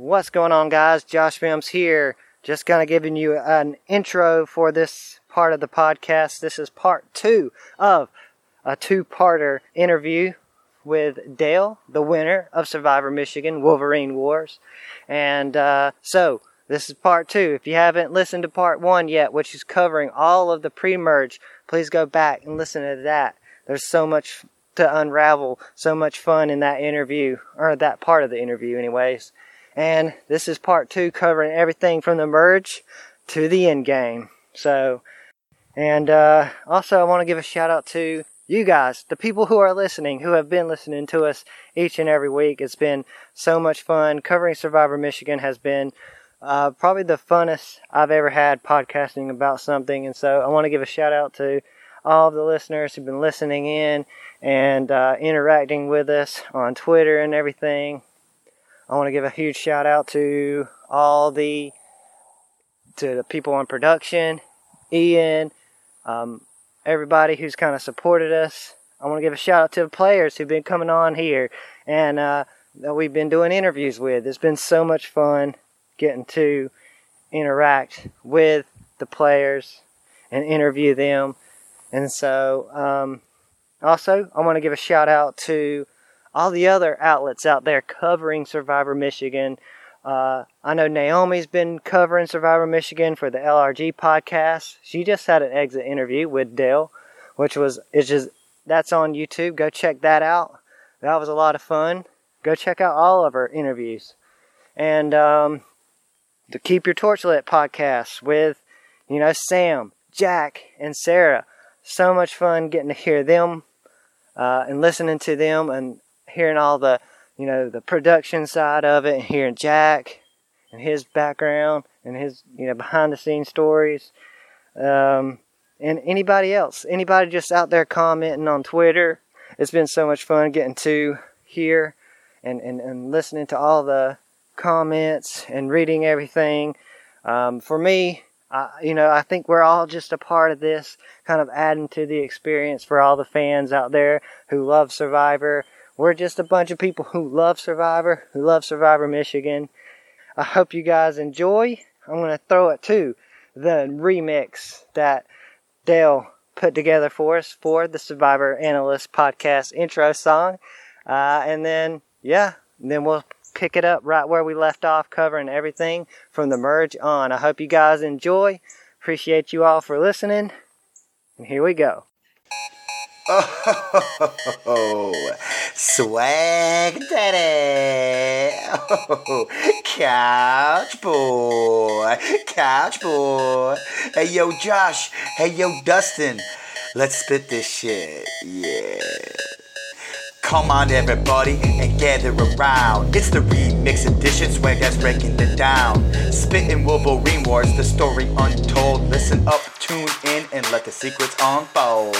What's going on, guys? Josh Mims here. Just kind of giving you an intro for this part of the podcast. This is part two of a two parter interview with Dale, the winner of Survivor Michigan Wolverine Wars. And uh, so, this is part two. If you haven't listened to part one yet, which is covering all of the pre merge, please go back and listen to that. There's so much to unravel, so much fun in that interview, or that part of the interview, anyways. And this is part two covering everything from the merge to the end game. So, and uh, also I want to give a shout out to you guys, the people who are listening, who have been listening to us each and every week. It's been so much fun. Covering Survivor Michigan has been uh, probably the funnest I've ever had podcasting about something. And so I want to give a shout out to all the listeners who've been listening in and uh, interacting with us on Twitter and everything. I want to give a huge shout out to all the to the people on production, Ian, um, everybody who's kind of supported us. I want to give a shout out to the players who've been coming on here and uh, that we've been doing interviews with. It's been so much fun getting to interact with the players and interview them. And so, um, also, I want to give a shout out to all the other outlets out there covering Survivor Michigan. Uh, I know Naomi's been covering Survivor Michigan for the LRG podcast. She just had an exit interview with Dale, which was it's just that's on YouTube. Go check that out. That was a lot of fun. Go check out all of her interviews, and um, the Keep Your Torch Lit podcast with you know Sam, Jack, and Sarah. So much fun getting to hear them uh, and listening to them and hearing all the, you know, the production side of it, and hearing Jack and his background and his, you know, behind the scenes stories. Um, and anybody else, anybody just out there commenting on Twitter. It's been so much fun getting to hear and, and, and listening to all the comments and reading everything. Um, for me, I, you know, I think we're all just a part of this, kind of adding to the experience for all the fans out there who love Survivor, we're just a bunch of people who love Survivor, who love Survivor Michigan. I hope you guys enjoy. I'm going to throw it to the remix that Dale put together for us for the Survivor Analyst podcast intro song. Uh, and then, yeah, then we'll pick it up right where we left off, covering everything from the merge on. I hope you guys enjoy. Appreciate you all for listening. And here we go. Oh, swag daddy. Oh, couch boy. Couch boy. Hey, yo, Josh. Hey, yo, Dustin. Let's spit this shit. Yeah. Come on, everybody, and gather around. It's the remix edition, swag that's breaking it down. Spitting Wolverine Wars, the story untold. Listen up, tune in, and let the secrets unfold.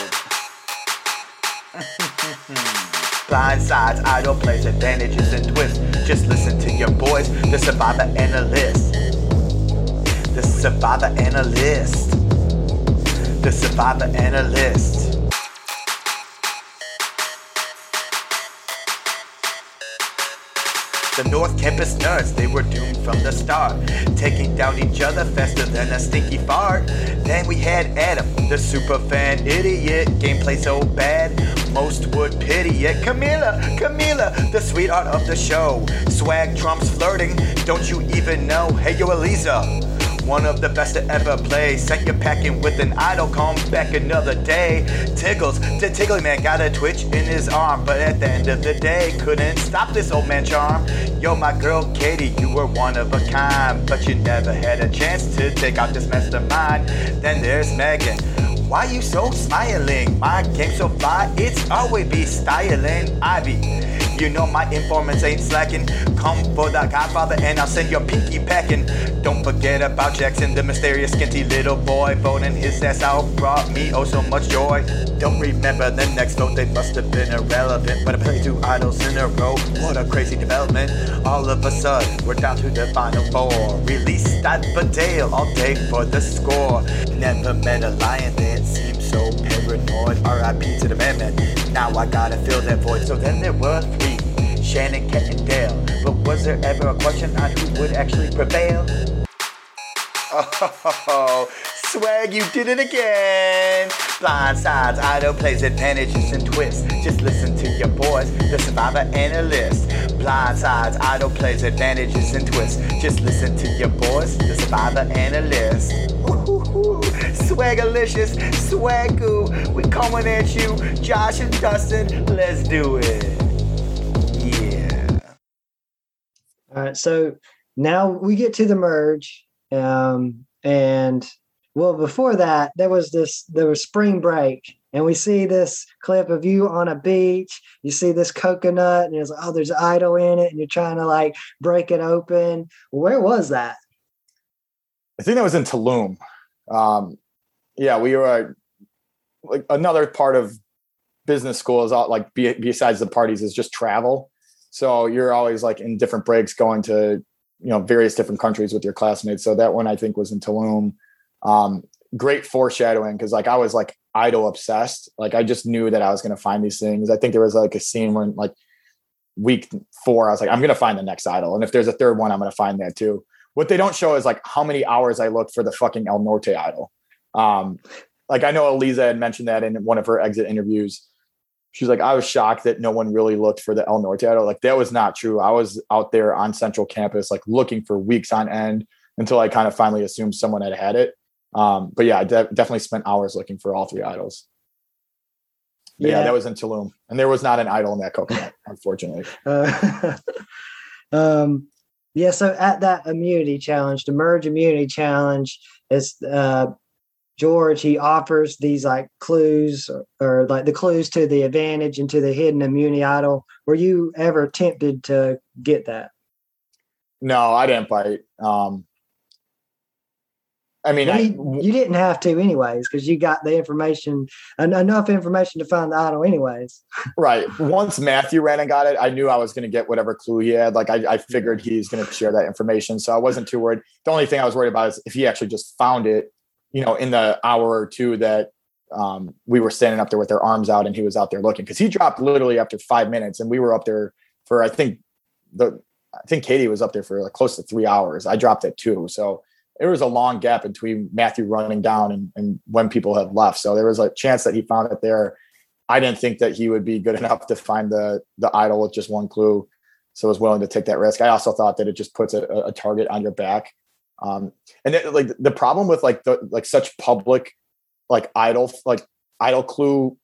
Blind sides, idle plays, advantages, and twists. Just listen to your boys, the survivor analyst. The survivor analyst. The survivor analyst. The North Campus nerds, they were doomed from the start, taking down each other faster than a stinky fart. Then we had Adam, the super fan idiot, gameplay so bad, most would pity it. Camila, Camila, the sweetheart of the show, swag trumps flirting, don't you even know? Hey yo, Eliza. One of the best to ever play. Sent you packing with an idol, come back another day. Tiggles, the Tiggly Man got a twitch in his arm, but at the end of the day, couldn't stop this old man charm. Yo, my girl Katie, you were one of a kind, but you never had a chance to take out this mastermind. Then there's Megan. Why you so smiling? My game so fly, it's always be styling. Ivy. You know my informants ain't slacking. Come for the Godfather and I'll send your pinky packing. Don't forget about Jackson, the mysterious skinty little boy. Voting his ass out brought me oh so much joy. Don't remember the next vote, they must have been irrelevant. But I played two idols in a row. What a crazy development. All of a sudden, we're down to the final four. Released that Dale all day for the score. Never met a lion that seemed so paranoid. RIP to the man. Now I gotta fill that void. So then there were three Shannon, Kat, and Dale. But was there ever a question on who would actually prevail? Oh, swag, you did it again. Blind sides, idol plays advantages and twists. Just listen to your boys, the survivor analyst. Blind sides, idol plays advantages and twists. Just listen to your boys, the survivor analyst. Ooh, swagalicious, swagoo. We coming at you, Josh and Dustin. Let's do it. Yeah. All right, so now we get to the merge, um, and well, before that, there was this there was spring break, and we see this clip of you on a beach. You see this coconut, and there's oh, there's idol in it, and you're trying to like break it open. Where was that? I think that was in Tulum. Um, yeah, we were like another part of business school is all, like besides the parties is just travel. So you're always like in different breaks going to you know various different countries with your classmates. So that one I think was in Tulum. Um, great foreshadowing because like I was like idol obsessed. Like I just knew that I was going to find these things. I think there was like a scene when like week four, I was like, I'm going to find the next idol, and if there's a third one, I'm going to find that too. What they don't show is like how many hours I looked for the fucking El Norte idol. Um, like I know Eliza had mentioned that in one of her exit interviews. She's like, I was shocked that no one really looked for the El Norte idol. Like that was not true. I was out there on Central Campus, like looking for weeks on end until I kind of finally assumed someone had had it. Um, but yeah, I de- definitely spent hours looking for all three idols. Yeah. yeah. that was in Tulum, and there was not an idol in that coconut, unfortunately. Uh, um, yeah, so at that immunity challenge, the merge immunity challenge, is uh, George he offers these like clues or, or, like the clues to the advantage and to the hidden immunity idol. Were you ever tempted to get that? No, I didn't bite. Um, I mean, you, you didn't have to anyways because you got the information enough information to find the idol anyways. right. Once Matthew ran and got it, I knew I was going to get whatever clue he had. Like I, I figured he's going to share that information, so I wasn't too worried. The only thing I was worried about is if he actually just found it, you know, in the hour or two that um, we were standing up there with our arms out and he was out there looking because he dropped literally after five minutes and we were up there for I think the I think Katie was up there for like close to three hours. I dropped at two, so there was a long gap between Matthew running down and, and when people had left. So there was a chance that he found it there. I didn't think that he would be good enough to find the the idol with just one clue. So I was willing to take that risk. I also thought that it just puts a, a target on your back. Um, and it, like the problem with like the like such public like idol like idol clue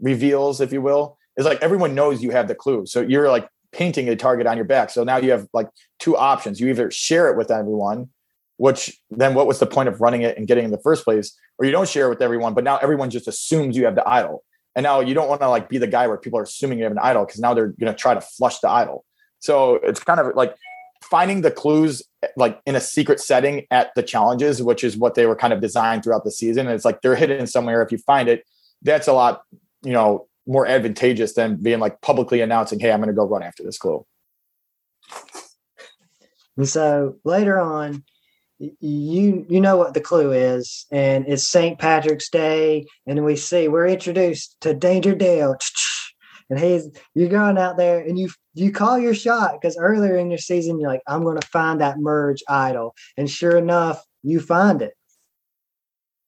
reveals, if you will, is like everyone knows you have the clue. So you're like painting a target on your back. So now you have like two options. You either share it with everyone which then what was the point of running it and getting in the first place? Or you don't share it with everyone but now everyone just assumes you have the idol. And now you don't want to like be the guy where people are assuming you have an idol because now they're going to try to flush the idol. So it's kind of like finding the clues like in a secret setting at the challenges which is what they were kind of designed throughout the season. And it's like they're hidden somewhere. If you find it that's a lot you know more advantageous than being like publicly announcing hey i'm going to go run after this clue. And so later on you you know what the clue is and it's st patrick's day and we see we're introduced to danger dale. And he's you're going out there and you you call your shot because earlier in your season you're like i'm going to find that merge idol. And sure enough you find it.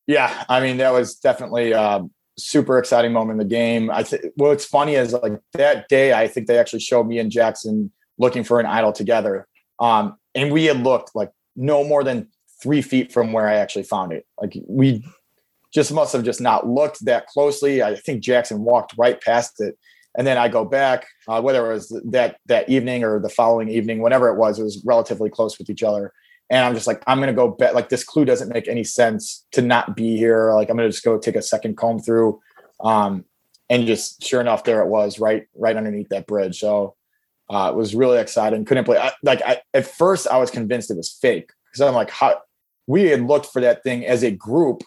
Yeah i mean that was definitely a super exciting moment in the game. I think what's funny is like that day i think they actually showed me and jackson looking for an idol together. Um, and we had looked like no more than three feet from where I actually found it. Like we just must have just not looked that closely. I think Jackson walked right past it. And then I go back, uh, whether it was that that evening or the following evening, whenever it was, it was relatively close with each other. And I'm just like, I'm gonna go bet like this clue doesn't make any sense to not be here. Like I'm gonna just go take a second comb through. Um, and just sure enough, there it was, right, right underneath that bridge. So uh, it was really exciting. Couldn't play. I, like I, at first, I was convinced it was fake because I'm like, how we had looked for that thing as a group,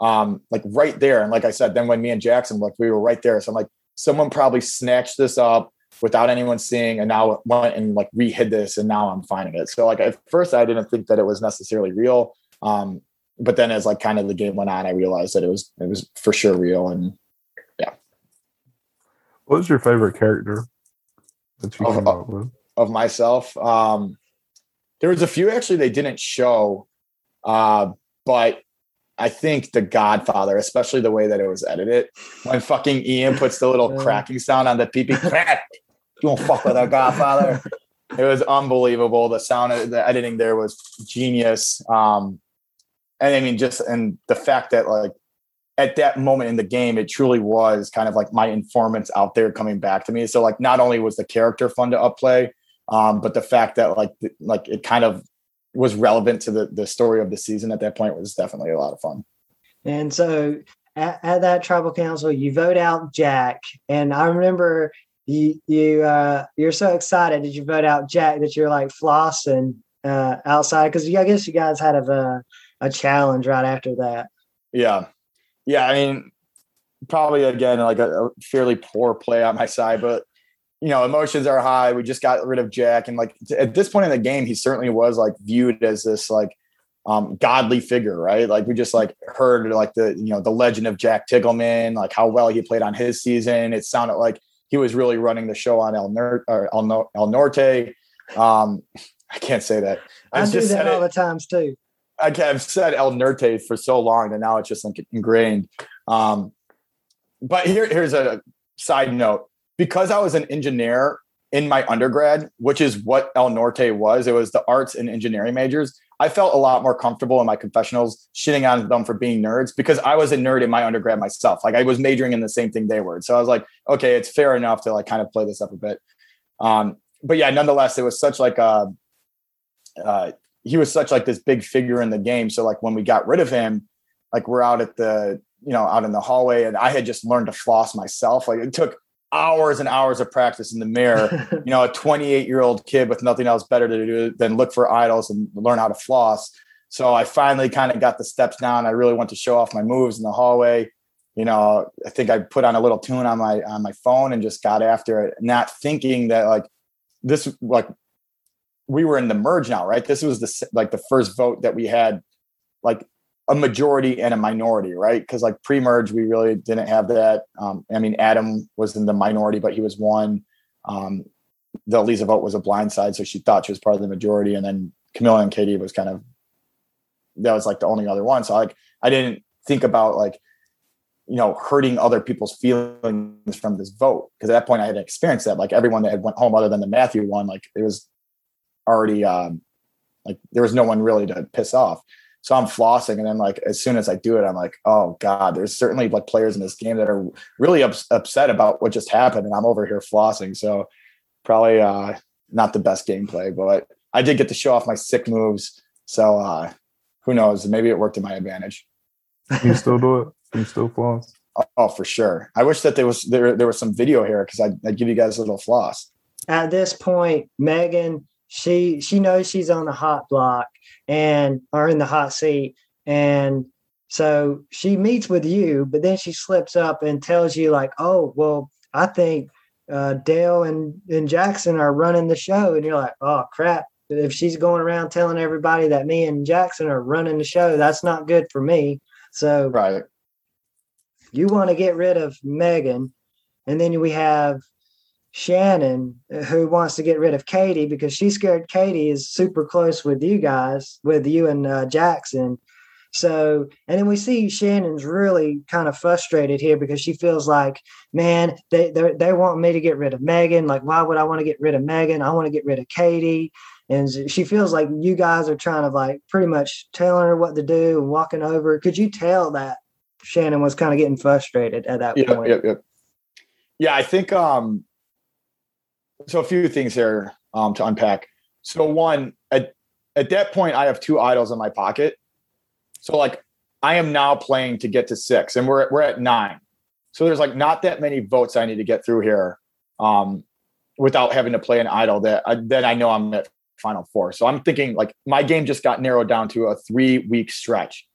um, like right there. And like I said, then when me and Jackson looked, we were right there. So I'm like, someone probably snatched this up without anyone seeing, and now went and like rehid this, and now I'm finding it. So like at first, I didn't think that it was necessarily real. Um, but then as like kind of the game went on, I realized that it was it was for sure real. And yeah. What was your favorite character? Of- with? of myself. Um, there was a few actually they didn't show, uh, but I think The Godfather, especially the way that it was edited, when fucking Ian puts the little cracking sound on the PP crack, you don't fuck with our Godfather. It was unbelievable. The sound, the editing there was genius. Um, and I mean, just and the fact that like at that moment in the game, it truly was kind of like my informants out there coming back to me. So like, not only was the character fun to upplay, um, but the fact that like th- like it kind of was relevant to the the story of the season at that point was definitely a lot of fun. And so at, at that tribal council, you vote out Jack. And I remember you you uh, you're so excited that you vote out Jack that you're like flossing uh, outside because I guess you guys had a a challenge right after that. Yeah, yeah. I mean, probably again like a, a fairly poor play on my side, but you know, emotions are high. We just got rid of Jack, and like at this point in the game, he certainly was like viewed as this like um godly figure, right? Like we just like heard like the you know the legend of Jack Tiggleman, like how well he played on his season. It sounded like he was really running the show on El or El, no- El Norte. Um, I can't say that. I I've do that all it- the times too. I've said El Norte for so long that now it's just like ingrained. Um, but here, here's a side note: because I was an engineer in my undergrad, which is what El Norte was, it was the arts and engineering majors. I felt a lot more comfortable in my confessionals shitting on them for being nerds because I was a nerd in my undergrad myself. Like I was majoring in the same thing they were. So I was like, okay, it's fair enough to like kind of play this up a bit. Um, but yeah, nonetheless, it was such like a uh, he was such like this big figure in the game. So like when we got rid of him, like we're out at the you know out in the hallway, and I had just learned to floss myself. Like it took hours and hours of practice in the mirror. you know, a 28 year old kid with nothing else better to do than look for idols and learn how to floss. So I finally kind of got the steps down. I really want to show off my moves in the hallway. You know, I think I put on a little tune on my on my phone and just got after it, not thinking that like this like we were in the merge now, right? This was the like the first vote that we had like a majority and a minority, right? Because like pre-merge, we really didn't have that. Um, I mean, Adam was in the minority, but he was one. Um, the Lisa vote was a blind side, so she thought she was part of the majority, and then Camilla and Katie was kind of that was like the only other one. So like I didn't think about like you know hurting other people's feelings from this vote because at that point I had experienced that. Like everyone that had went home other than the Matthew one, like it was already um, like there was no one really to piss off. So I'm flossing, and then like as soon as I do it, I'm like, oh god, there's certainly like players in this game that are really ups- upset about what just happened, and I'm over here flossing. So probably uh, not the best gameplay, but I did get to show off my sick moves. So uh, who knows? Maybe it worked to my advantage. You still do it? You still floss? Oh, oh, for sure. I wish that there was there there was some video here because I'd, I'd give you guys a little floss. At this point, Megan, she she knows she's on the hot block and are in the hot seat. And so she meets with you, but then she slips up and tells you, like, oh, well, I think uh, Dale and, and Jackson are running the show. And you're like, oh, crap. If she's going around telling everybody that me and Jackson are running the show, that's not good for me. So Right. you want to get rid of Megan, and then we have Shannon who wants to get rid of Katie because she's scared Katie is super close with you guys, with you and uh, Jackson. So, and then we see Shannon's really kind of frustrated here because she feels like, man, they they they want me to get rid of Megan. Like, why would I want to get rid of Megan? I want to get rid of Katie. And she feels like you guys are trying to like pretty much telling her what to do and walking over. Could you tell that Shannon was kind of getting frustrated at that Yep, point? yep, yep. Yeah, I think um so a few things here um to unpack. So one, at at that point I have two idols in my pocket. So like I am now playing to get to six and we're we're at nine. So there's like not that many votes I need to get through here um without having to play an idol that I, then I know I'm at final four. So I'm thinking like my game just got narrowed down to a three week stretch.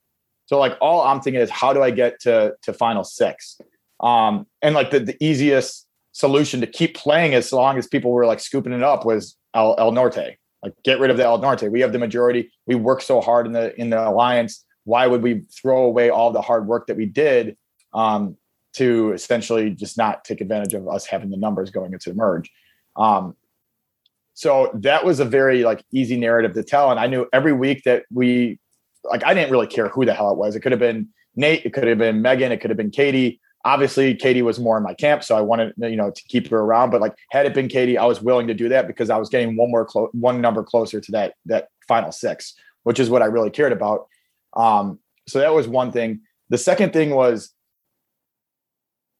So like all I'm thinking is how do I get to to final six? Um, and like the, the easiest solution to keep playing as long as people were like scooping it up was El, El Norte. Like get rid of the El Norte. We have the majority. We work so hard in the in the alliance. Why would we throw away all the hard work that we did um, to essentially just not take advantage of us having the numbers going into the merge? Um, so that was a very like easy narrative to tell. And I knew every week that we like I didn't really care who the hell it was. It could have been Nate, it could have been Megan, it could have been Katie. Obviously, Katie was more in my camp, so I wanted you know to keep her around. But like, had it been Katie, I was willing to do that because I was getting one more clo- one number closer to that that final six, which is what I really cared about. Um, so that was one thing. The second thing was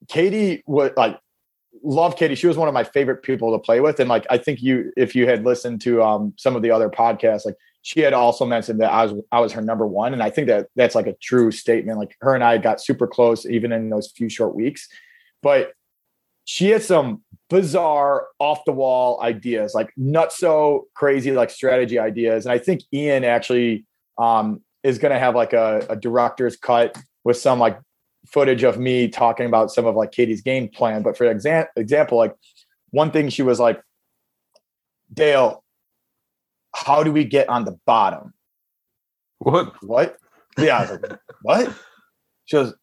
Katie was like love Katie. She was one of my favorite people to play with. And like I think you if you had listened to um some of the other podcasts, like she had also mentioned that I was I was her number one. And I think that that's like a true statement. Like her and I got super close even in those few short weeks. But she had some bizarre off the wall ideas, like not so crazy, like strategy ideas. And I think Ian actually um, is going to have like a, a director's cut with some like footage of me talking about some of like Katie's game plan. But for exa- example, like one thing she was like, Dale, how do we get on the bottom? What? What? Yeah. I was like, what? She goes,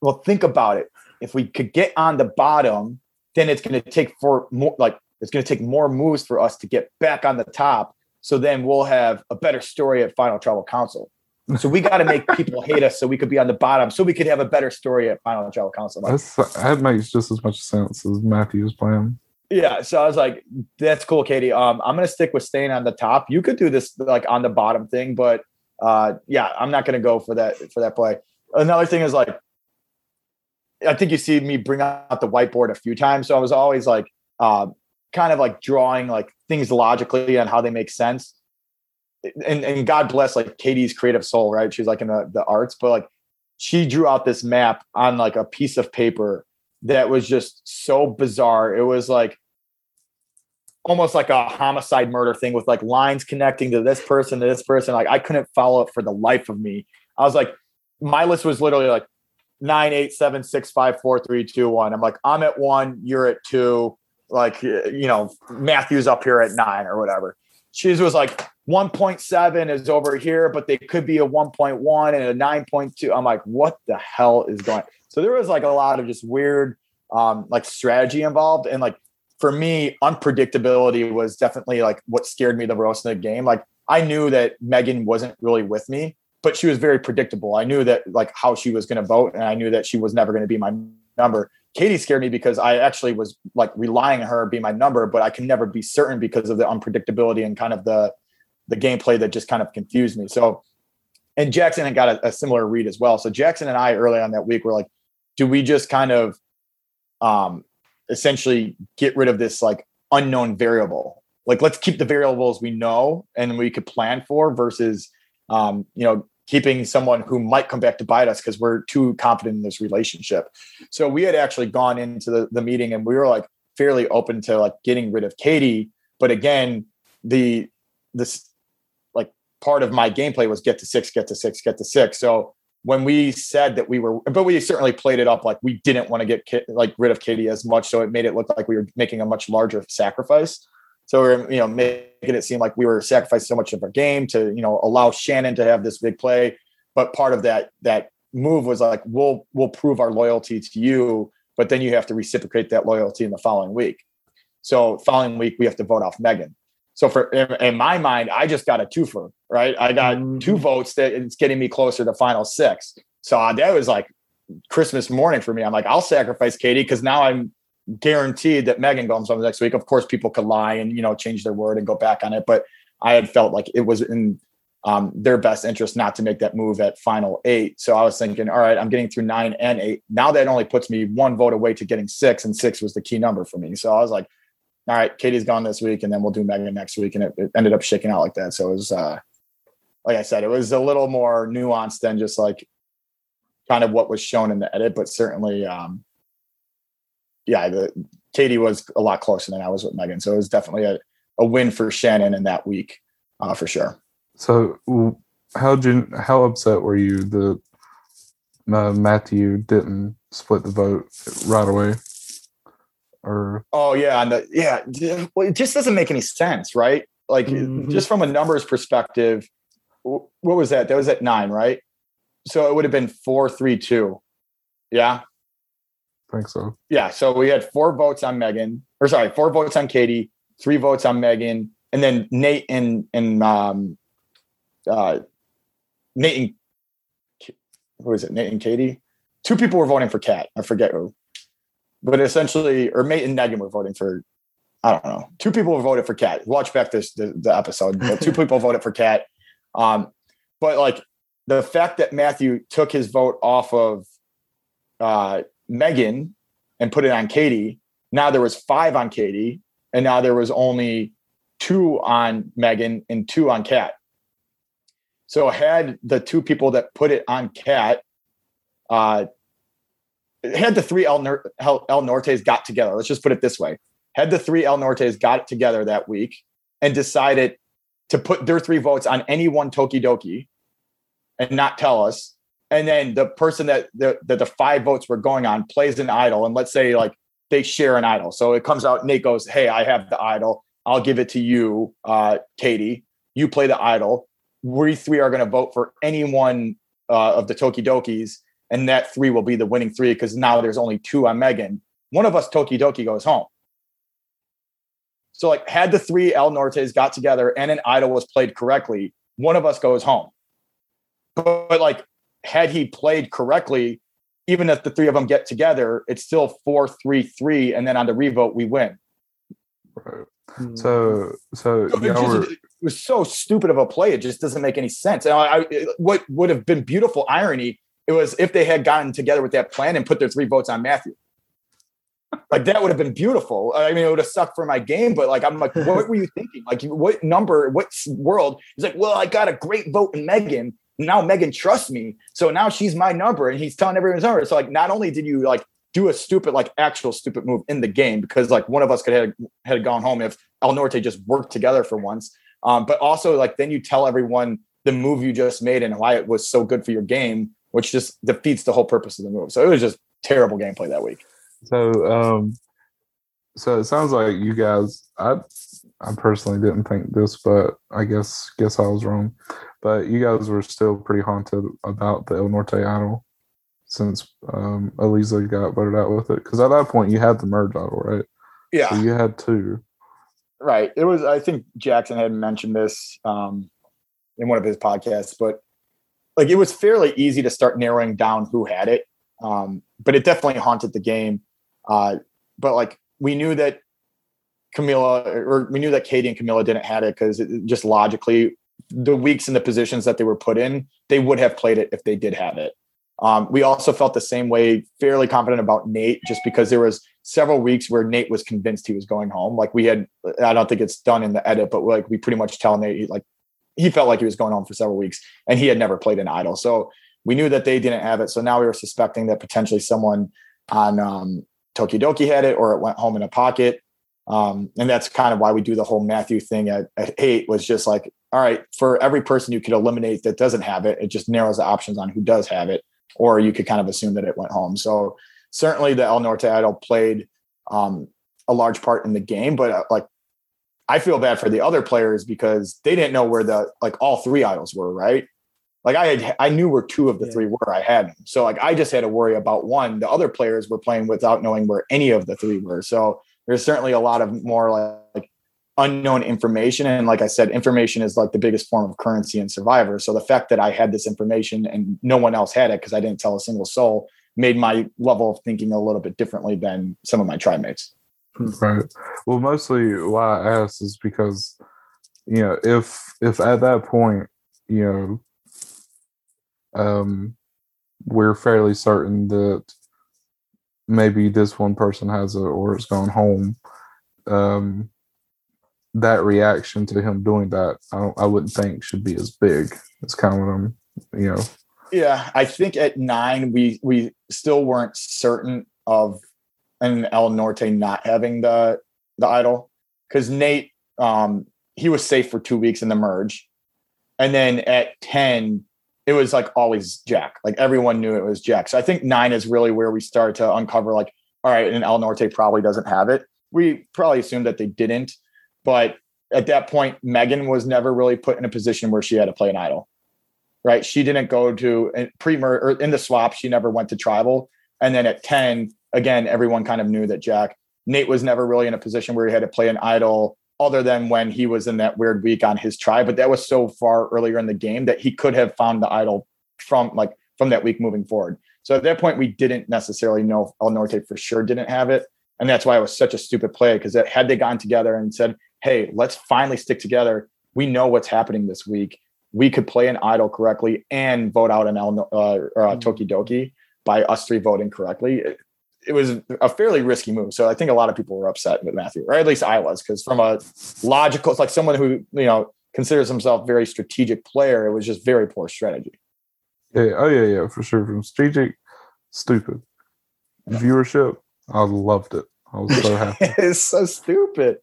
well, think about it. If we could get on the bottom, then it's going to take for more, like, it's going to take more moves for us to get back on the top. So then we'll have a better story at Final Tribal Council. So we got to make people hate us so we could be on the bottom, so we could have a better story at Final Tribal Council. Like, That's that makes just as much sense as Matthew's plan. Yeah. So I was like, that's cool, Katie. Um, I'm gonna stick with staying on the top. You could do this like on the bottom thing, but uh, yeah, I'm not gonna go for that for that play. Another thing is like, I think you see me bring out the whiteboard a few times. So I was always like, uh, kind of like drawing like things logically and how they make sense. And and God bless like Katie's creative soul, right? She's like in the the arts, but like she drew out this map on like a piece of paper that was just so bizarre. It was like almost like a homicide murder thing with like lines connecting to this person to this person. Like I couldn't follow it for the life of me. I was like, my list was literally like nine, eight, seven, six, five, four, three, two, one. I'm like, I'm at one, you're at two. Like, you know, Matthew's up here at nine or whatever. She was like 1.7 is over here, but they could be a 1.1 and a 9.2. I'm like, what the hell is going? So there was like a lot of just weird, um, like strategy involved, and like for me, unpredictability was definitely like what scared me the most in the game. Like I knew that Megan wasn't really with me, but she was very predictable. I knew that like how she was going to vote, and I knew that she was never going to be my number. Katie scared me because I actually was like relying on her be my number, but I can never be certain because of the unpredictability and kind of the the gameplay that just kind of confused me. So, and Jackson had got a, a similar read as well. So Jackson and I early on that week were like, do we just kind of um essentially get rid of this like unknown variable? Like let's keep the variables we know and we could plan for versus um, you know, keeping someone who might come back to bite us because we're too confident in this relationship. So we had actually gone into the, the meeting and we were like fairly open to like getting rid of Katie. But again, the this part of my gameplay was get to six, get to six, get to six. So when we said that we were, but we certainly played it up like we didn't want to get like rid of Katie as much, so it made it look like we were making a much larger sacrifice. So we're you know making it seem like we were sacrificing so much of our game to you know allow Shannon to have this big play. But part of that that move was like we'll we'll prove our loyalty to you, but then you have to reciprocate that loyalty in the following week. So following week we have to vote off Megan. So for in, my mind, I just got a twofer, right? I got two votes that it's getting me closer to final six. So that was like Christmas morning for me. I'm like, I'll sacrifice Katie because now I'm guaranteed that Megan comes on the next week. Of course, people could lie and you know change their word and go back on it, but I had felt like it was in um, their best interest not to make that move at final eight. So I was thinking, all right, I'm getting through nine and eight. Now that only puts me one vote away to getting six, and six was the key number for me. So I was like, all right, Katie's gone this week, and then we'll do Megan next week, and it, it ended up shaking out like that. So it was, uh, like I said, it was a little more nuanced than just like kind of what was shown in the edit, but certainly, um, yeah, the Katie was a lot closer than I was with Megan, so it was definitely a, a win for Shannon in that week, uh, for sure. So, how you how upset were you that uh, Matthew didn't split the vote right away? Or Oh yeah, and the, yeah, well, it just doesn't make any sense, right? Like Mhm. just from a numbers perspective, what was that? That was at nine, right? So it would have been four, three, two. Yeah. i think so. Yeah, so we had four votes on Megan, or sorry, four votes on Katie, three votes on Megan, and then Nate and and um, uh, Nate and who is it? Nate and Katie. Two people were voting for Kat. I forget who, but essentially, or Nate and Megan were voting for. I don't know. Two people voted for Kat. Watch back this the, the episode. But two people voted for Kat. Um, but like the fact that Matthew took his vote off of uh, Megan and put it on Katie. Now there was five on Katie, and now there was only two on Megan and two on Kat. So had the two people that put it on Kat, uh, had the three El, El Nortes got together. Let's just put it this way: had the three El Nortes got together that week and decided to put their three votes on any one Tokidoki and not tell us, and then the person that the, that the five votes were going on plays an idol, and let's say like they share an idol, so it comes out. Nate goes, "Hey, I have the idol. I'll give it to you, uh, Katie. You play the idol. We three are going to vote for any one uh, of the Tokidokis, and that three will be the winning three because now there's only two on Megan. One of us Tokidoki goes home. So like, had the three El Nortes got together and an idol was played correctly, one of us goes home. But, but like, had he played correctly, even if the three of them get together, it's still four, three, three, and then on the revote we win. Right. Hmm. So, so So it, just- it was so stupid of a play; it just doesn't make any sense. And I, I, what would have been beautiful irony it was if they had gotten together with that plan and put their three votes on Matthew. Like that would have been beautiful. I mean, it would have sucked for my game, but like I'm like, what were you thinking? Like, what number? What world? He's like, well, I got a great vote in Megan. Now Megan trusts me, so now she's my number, and he's telling everyone's number. So like, not only did you like do a stupid, like actual stupid move in the game because like one of us could have had gone home if El Norte just worked together for once, um, but also like then you tell everyone the move you just made and why it was so good for your game, which just defeats the whole purpose of the move. So it was just terrible gameplay that week. so, um, so it sounds like you guys, I, I personally didn't think this, but I guess, guess I was wrong. But you guys were still pretty haunted about the El Norte idol since um, Eliza got voted out with it. Because at that point, you had the merge idol, right? Yeah. So you had two. Right. It was. I think Jackson had mentioned this um, in one of his podcasts, but like it was fairly easy to start narrowing down who had it. Um, but it definitely haunted the game. Uh, but like we knew that Camilla, or we knew that Katie and Camilla didn't have it because just logically, the weeks and the positions that they were put in, they would have played it if they did have it. Um, we also felt the same way, fairly confident about Nate, just because there was several weeks where Nate was convinced he was going home. Like we had, I don't think it's done in the edit, but like we pretty much tell Nate, like he felt like he was going home for several weeks, and he had never played an idol, so we knew that they didn't have it. So now we were suspecting that potentially someone on um, Tokidoki had it, or it went home in a pocket. Um, and that's kind of why we do the whole Matthew thing at, at eight was just like, all right, for every person you could eliminate that doesn't have it, it just narrows the options on who does have it, or you could kind of assume that it went home. So certainly the El Norte idol played um, a large part in the game, but uh, like I feel bad for the other players because they didn't know where the like all three idols were, right? Like I had I knew where two of the Yeah. three were. I had them. So like I just had to worry about one. The other players were playing without knowing where any of the three were. So there's certainly a lot of more like, like unknown information. And like I said, information is like the biggest form of currency in Survivor. So the fact that I had this information and no one else had it because I didn't tell a single soul made my level of thinking a little bit differently than some of my tribe mates. Right. Well, mostly why I asked is because, you know, if if at that point, you know, um, we're fairly certain that maybe this one person has it or it's gone home, um, that reaction to him doing that, I don't, I wouldn't think should be as big. It's kind of what I'm, you know, Yeah, I think at nine we we still weren't certain of an El Norte not having the the idol because Nate um he was safe for two weeks in the merge, and then at ten it was like always Jack. Like everyone knew it was Jack. So I think nine is really where we start to uncover like, all right, and El Norte probably doesn't have it. We probably assumed that they didn't, but at that point, Megan was never really put in a position where she had to play an idol right? She didn't go to pre or in the swap. She never went to tribal. And then at 10, again, everyone kind of knew that Jack, Nate was never really in a position where he had to play an idol other than when he was in that weird week on his tribe. But that was so far earlier in the game that he could have found the idol from like from that week moving forward. So at that point, we didn't necessarily know El Norte for sure didn't have it. And that's why it was such a stupid play because had they gone together and said, hey, let's finally stick together, we know what's happening this week. We could play an idol correctly and vote out an El, uh, or a mm-hmm. Tokidoki by us three voting correctly. It, was a fairly risky move. So I think a lot of people were upset with Matthew, or at least I was, because from a logical, it's like someone who, you know, considers himself very strategic player, it was just very poor strategy. Yeah. Oh yeah, yeah, for sure. From strategic, stupid. Viewership, I loved it. I was so happy. it's so stupid.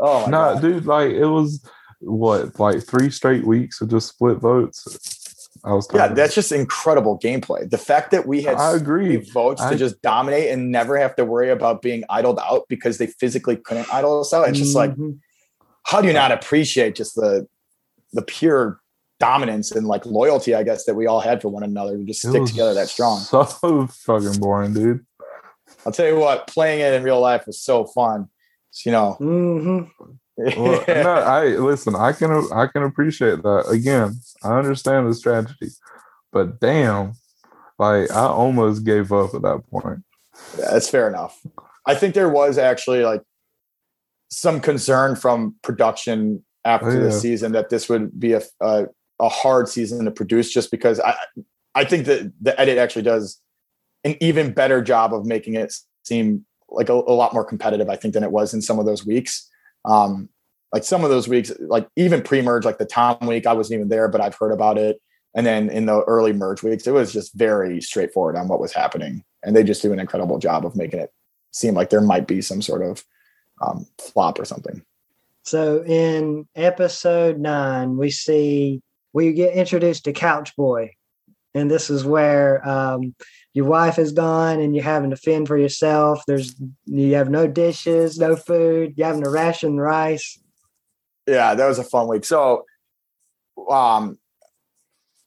Oh no, nah, dude! Like it was what, like three straight weeks of just split votes. I was yeah, that's just incredible gameplay. The fact that we had I agree votes I, to just dominate and never have to worry about being idled out because they physically couldn't idle us out. It's just like, mm-hmm. how do you not appreciate just the the pure dominance and like loyalty, I guess, that we all had for one another. We just stick together that strong. So fucking boring, dude. I'll tell you what, playing it in real life was so fun. you know. Mm-hmm. Well, no, I listen. I can I can appreciate that. Again, I understand the strategy, but damn, like I almost gave up at that point. Yeah, that's fair enough. I think there was actually like some concern from production after oh, yeah. the season that this would be a, a, a hard season to produce, just because I I think that the edit actually does an even better job of making it seem like a, a, lot more competitive, I think, than it was in some of those weeks. Um, like some of those weeks, like even pre-merge, like the Tom week, I wasn't even there, but I've heard about it. And then in the early merge weeks, it was just very straightforward on what was happening. And they just do an incredible job of making it seem like there might be some sort of um, flop or something. So in episode nine, we see we get introduced to Couch Boy. And this is where um, your wife is gone and you're having to fend for yourself. There's you have no dishes, no food. You're having to ration rice. Yeah, that was a fun week. So, um,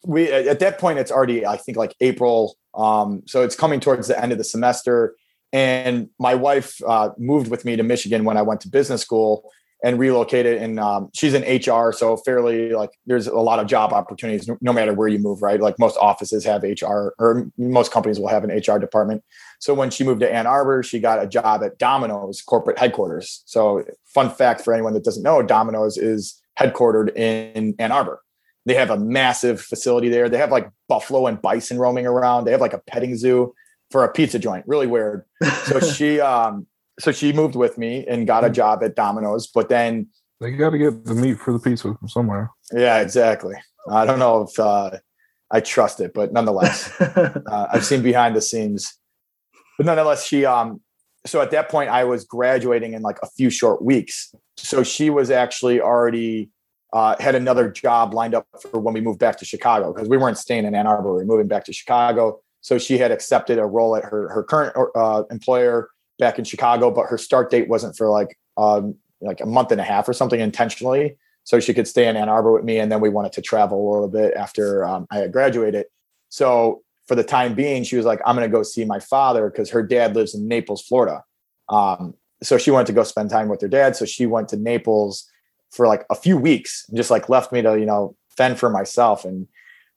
we at that point it's already I think like April. Um, so it's coming towards the end of the semester, and my wife uh, moved with me to Michigan when I went to business school and relocated. And um, she's in HR, so fairly like there's a lot of job opportunities no matter where you move, right? Like most offices have HR, or most companies will have an HR department. So when she moved to Ann Arbor, she got a job at Domino's corporate headquarters. So fun fact for anyone that doesn't know, Domino's is headquartered in Ann Arbor. They have a massive facility there. They have like buffalo and bison roaming around. They have like a petting zoo for a pizza joint. Really weird. So she um so she moved with me and got a hmm. job at Domino's, but then they got to get the meat for the pizza from somewhere. Yeah, exactly. I don't know if uh, I trust it, but nonetheless, uh, I've seen behind the scenes. But nonetheless, she um so at that point I was graduating in like a few short weeks. So she was actually already uh, had another job lined up for when we moved back to Chicago because we weren't staying in Ann Arbor. We were moving back to Chicago. So she had accepted a role at her her current uh, employer back in Chicago, but her start date wasn't for like um, like a month and a half or something intentionally, so she could stay in Ann Arbor with me. And then we wanted to travel a little bit after um, I had graduated. So for the time being, she was like, "I'm going to go see my father because her dad lives in Naples, Florida." Um, so she wanted to go spend time with her dad. So she went to Naples for like a few weeks and just like left me to you know fend for myself and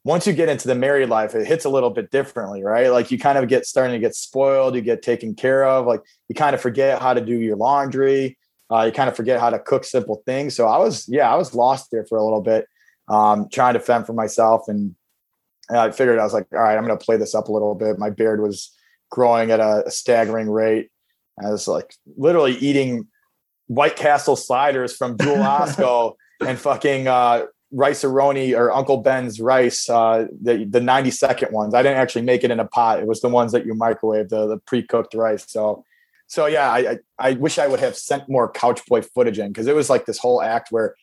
once you get into the married life, it hits a little bit differently, right? Like you kind of get starting to get spoiled, you get taken care of, like you kind of forget how to do your laundry, uh, you kind of forget how to cook simple things. So I was, yeah, I was lost there for a little bit, um, trying to fend for myself. And I figured I was like, all right, I'm going to play this up a little bit. My beard was growing at a, a staggering rate. I was like literally eating White Castle sliders from Jewel Osco and fucking uh, Rice-A-Roni or Uncle Ben's rice, uh, the the 90 second ones. I didn't actually make it in a pot. It was the ones that you microwave, the, the pre cooked rice. So, so yeah, I, I, I wish I would have sent more Couch Boy footage in because it was like this whole act where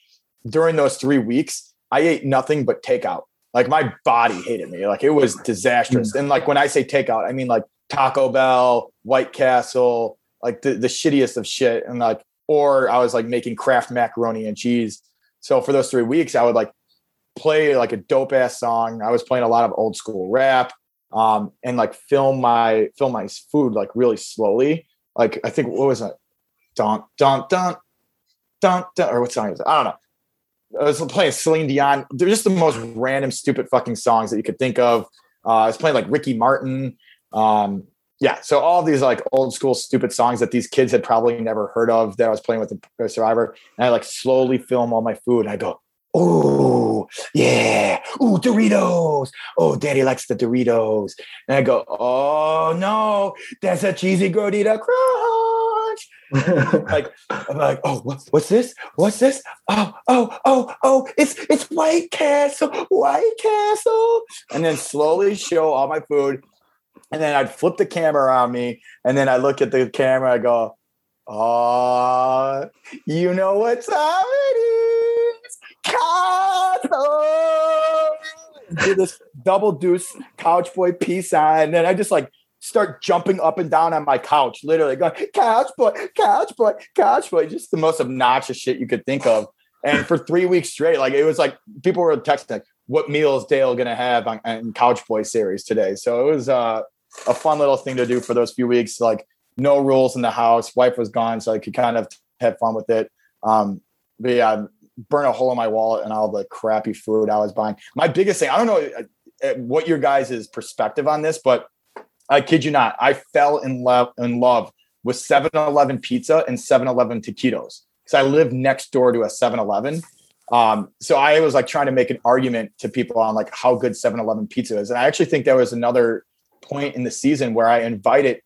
during those three weeks I ate nothing but takeout. Like my body hated me. Like it was disastrous. Mm. And like when I say takeout, I mean like Taco Bell, White Castle, like the, the shittiest of shit. And like, or I was like making Kraft macaroni and cheese so for those three weeks, I would like play like a dope ass song. I was playing a lot of old school rap. um, and like film my film my food like really slowly. Like I think what was it? Dun dun dun dun dun or what song is it? I don't know. I was playing Celine Dion. They're just the most random, stupid fucking songs that you could think of. Uh, I was playing like Ricky Martin. Um, yeah, so all these like old school stupid songs that these kids had probably never heard of that I was playing with the Survivor, and I like slowly film all my food. And I go, oh yeah, ooh Doritos. Oh, Daddy likes the Doritos. And I go, oh no, that's a cheesy gordita crunch. like I'm like, oh, what, what's this? What's this? Oh, oh, oh, oh, it's it's White Castle, White Castle, and then slowly show all my food and then I'd flip the camera on me, and then I look at the camera. I go, "Oh, you know what time it is, Cosmo." Do this double deuce couch boy peace sign, and then I just like start jumping up and down on my couch, literally going, "Couch boy, couch boy, couch boy," just the most obnoxious shit you could think of. And for three weeks straight, like it was like people were texting, like, "What meal is Dale gonna have on, on Couch Boy series today?" So it was uh a fun little thing to do for those few weeks. Like no rules in the house. Wife was gone, so I could kind of have fun with it. Um, but yeah, burn a hole in my wallet and all the crappy food I was buying. My biggest thing, I don't know uh, uh, what your guys' perspective on this, but I kid you not, I fell in love in love with 7-Eleven pizza and 7-Eleven taquitos because I live next door to a 7-Eleven. Um, so I was like trying to make an argument to people on like how good 7-Eleven pizza is. And I actually think there was another point in the season where I invited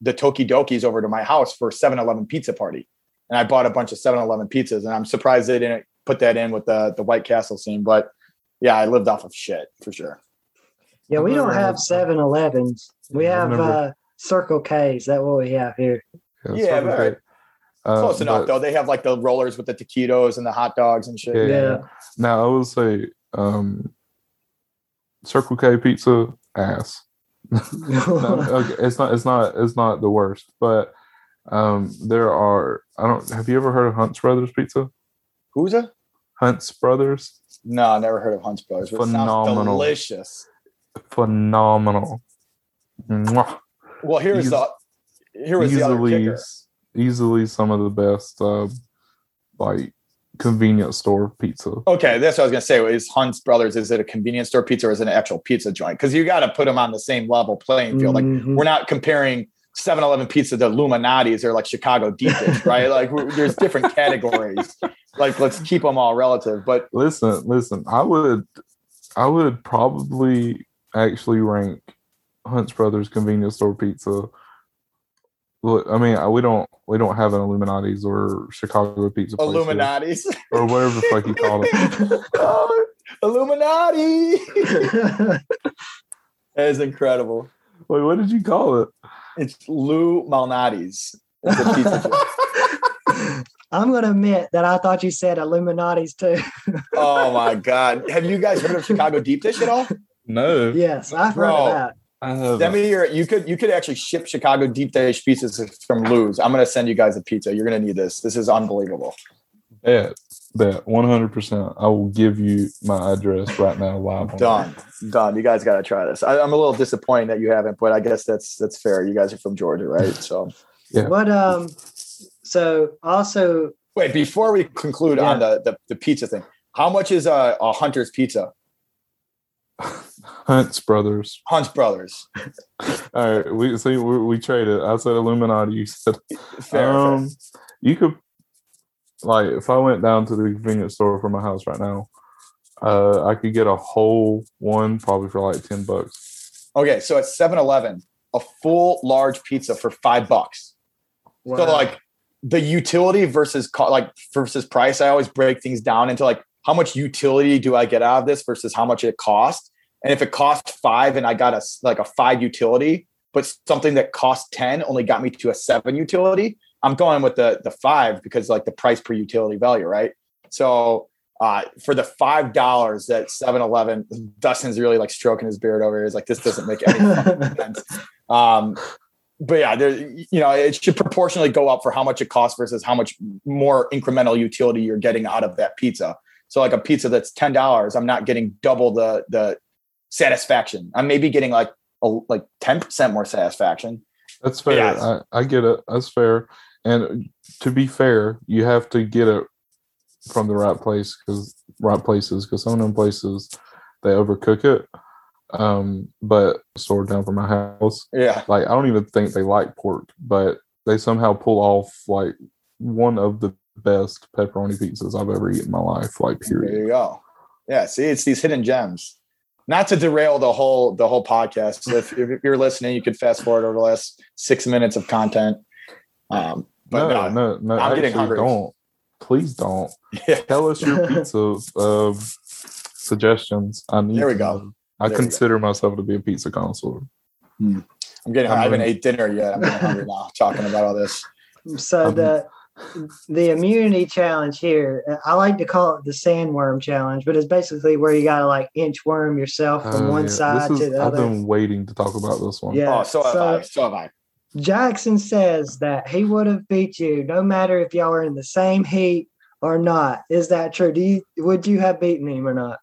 the Tokidokis over to my house for 7-Eleven pizza party. And I bought a bunch of 7-Eleven pizzas. And I'm surprised they didn't put that in with the, the White Castle scene. But yeah, I lived off of shit for sure. Yeah, we don't have 7-Elevens. We have uh, Circle K's. That's what we have here. Yeah, yeah but, uh, close enough but, though. They have like the rollers with the taquitos and the hot dogs and shit. Yeah. yeah. Now I will say, um, Circle K pizza ass no, okay, it's not. It's not. It's not the worst. But um, there are. I don't. Have you ever heard of Hunt's Brothers Pizza? Who's it? Hunt's Brothers. No, I never heard of Hunt's Brothers. Phenomenal. delicious. Phenomenal. Mwah. Well, here's Eas- the. Here was easily, the other kicker. Easily some of the best. Uh, like convenience store pizza. Okay, that's what I was gonna say. Is Hunt's Brothers? Is it a convenience store pizza or is it an actual pizza joint? Because you got to put them on the same level playing field. Mm-hmm. Like we're not comparing 7-Eleven pizza to Illuminati's or like Chicago deep dish, right? Like there's different categories. Like let's keep them all relative. But listen, listen, I would, I would probably actually rank Hunt's Brothers convenience store pizza Look, I mean, we don't we don't have an Illuminati's or Chicago pizza. Place Illuminati's or whatever the fuck you call it. oh, Illuminati. that is incredible. Wait, what did you call it? It's Lou Malnati's. I'm going to admit that I thought you said Illuminati's too. oh my god! Have you guys heard of Chicago deep dish at all? No. Yes, I've Bro, heard of that. Send me your. You could you could actually ship Chicago deep dish pizzas from Lou's. I'm gonna send you guys a pizza. You're gonna need this. This is unbelievable. Yeah, that 100. percent I will give you my address right now live. Done, done. You guys got to try this. I, am a little disappointed that you haven't, but I guess that's that's fair. You guys are from Georgia, right? So yeah. What um. So also. Wait before we conclude yeah. on the, the the pizza thing. How much is a, a Hunter's pizza? Hunt's Brothers. Hunt's Brothers. All right, we see we, we, traded. I said Illuminati. You said fair, um, fair. you could like if I went down to the convenience store for my house right now, uh, I could get a whole one probably for like ten bucks. Okay, so at 7-Eleven, a full large pizza for five bucks. Wow. So like the utility versus co- like versus price, I always break things down into like how much utility do I get out of this versus how much it costs. And if it cost five and I got a like a five utility, but something that cost 10 only got me to a seven utility, I'm going with the the five because like the price per utility value, right? So uh, for the five dollars that 7-Eleven, Dustin's really like stroking his beard over here. He's like, this doesn't make any sense. Um, but yeah, there, you know, it should proportionally go up for how much it costs versus how much more incremental utility you're getting out of that pizza. So like a pizza that's ten dollars, I'm not getting double the the satisfaction. I'm maybe getting like a, like 10% more satisfaction. That's fair. Yeah. I, I get it. That's fair. And to be fair, you have to get it from the right place because right places because some of them places they overcook it. Um, but sword down from my house. Yeah. Like I don't even think they like pork, but they somehow pull off like one of the best pepperoni pizzas I've ever eaten in my life. Like period. There you go. Yeah. See, it's these hidden gems. Not to derail the whole the whole podcast. So if, if you're listening, you could fast forward over the last six minutes of content. Um, but no, no, no, no. I'm getting actually, hungry. Don't. Please don't. Yeah. Tell us your pizza um, suggestions. I need. There we go. know. I There we go. consider myself to be a pizza connoisseur. I'm getting. I haven't I'm- ate dinner yet. I'm getting hungry now. Talking about all this. So Um, the the immunity challenge here, uh, I like to call it the sandworm challenge, but it's basically where you gotta like inchworm yourself from Oh, one yeah. side This to is- the I've other. been waiting to talk about this one. Yeah. Oh, so have I. So have I. Jackson says that he would have beat you no matter if y'all were in the same heat or not. Is that true? Do you would you have beaten him or not?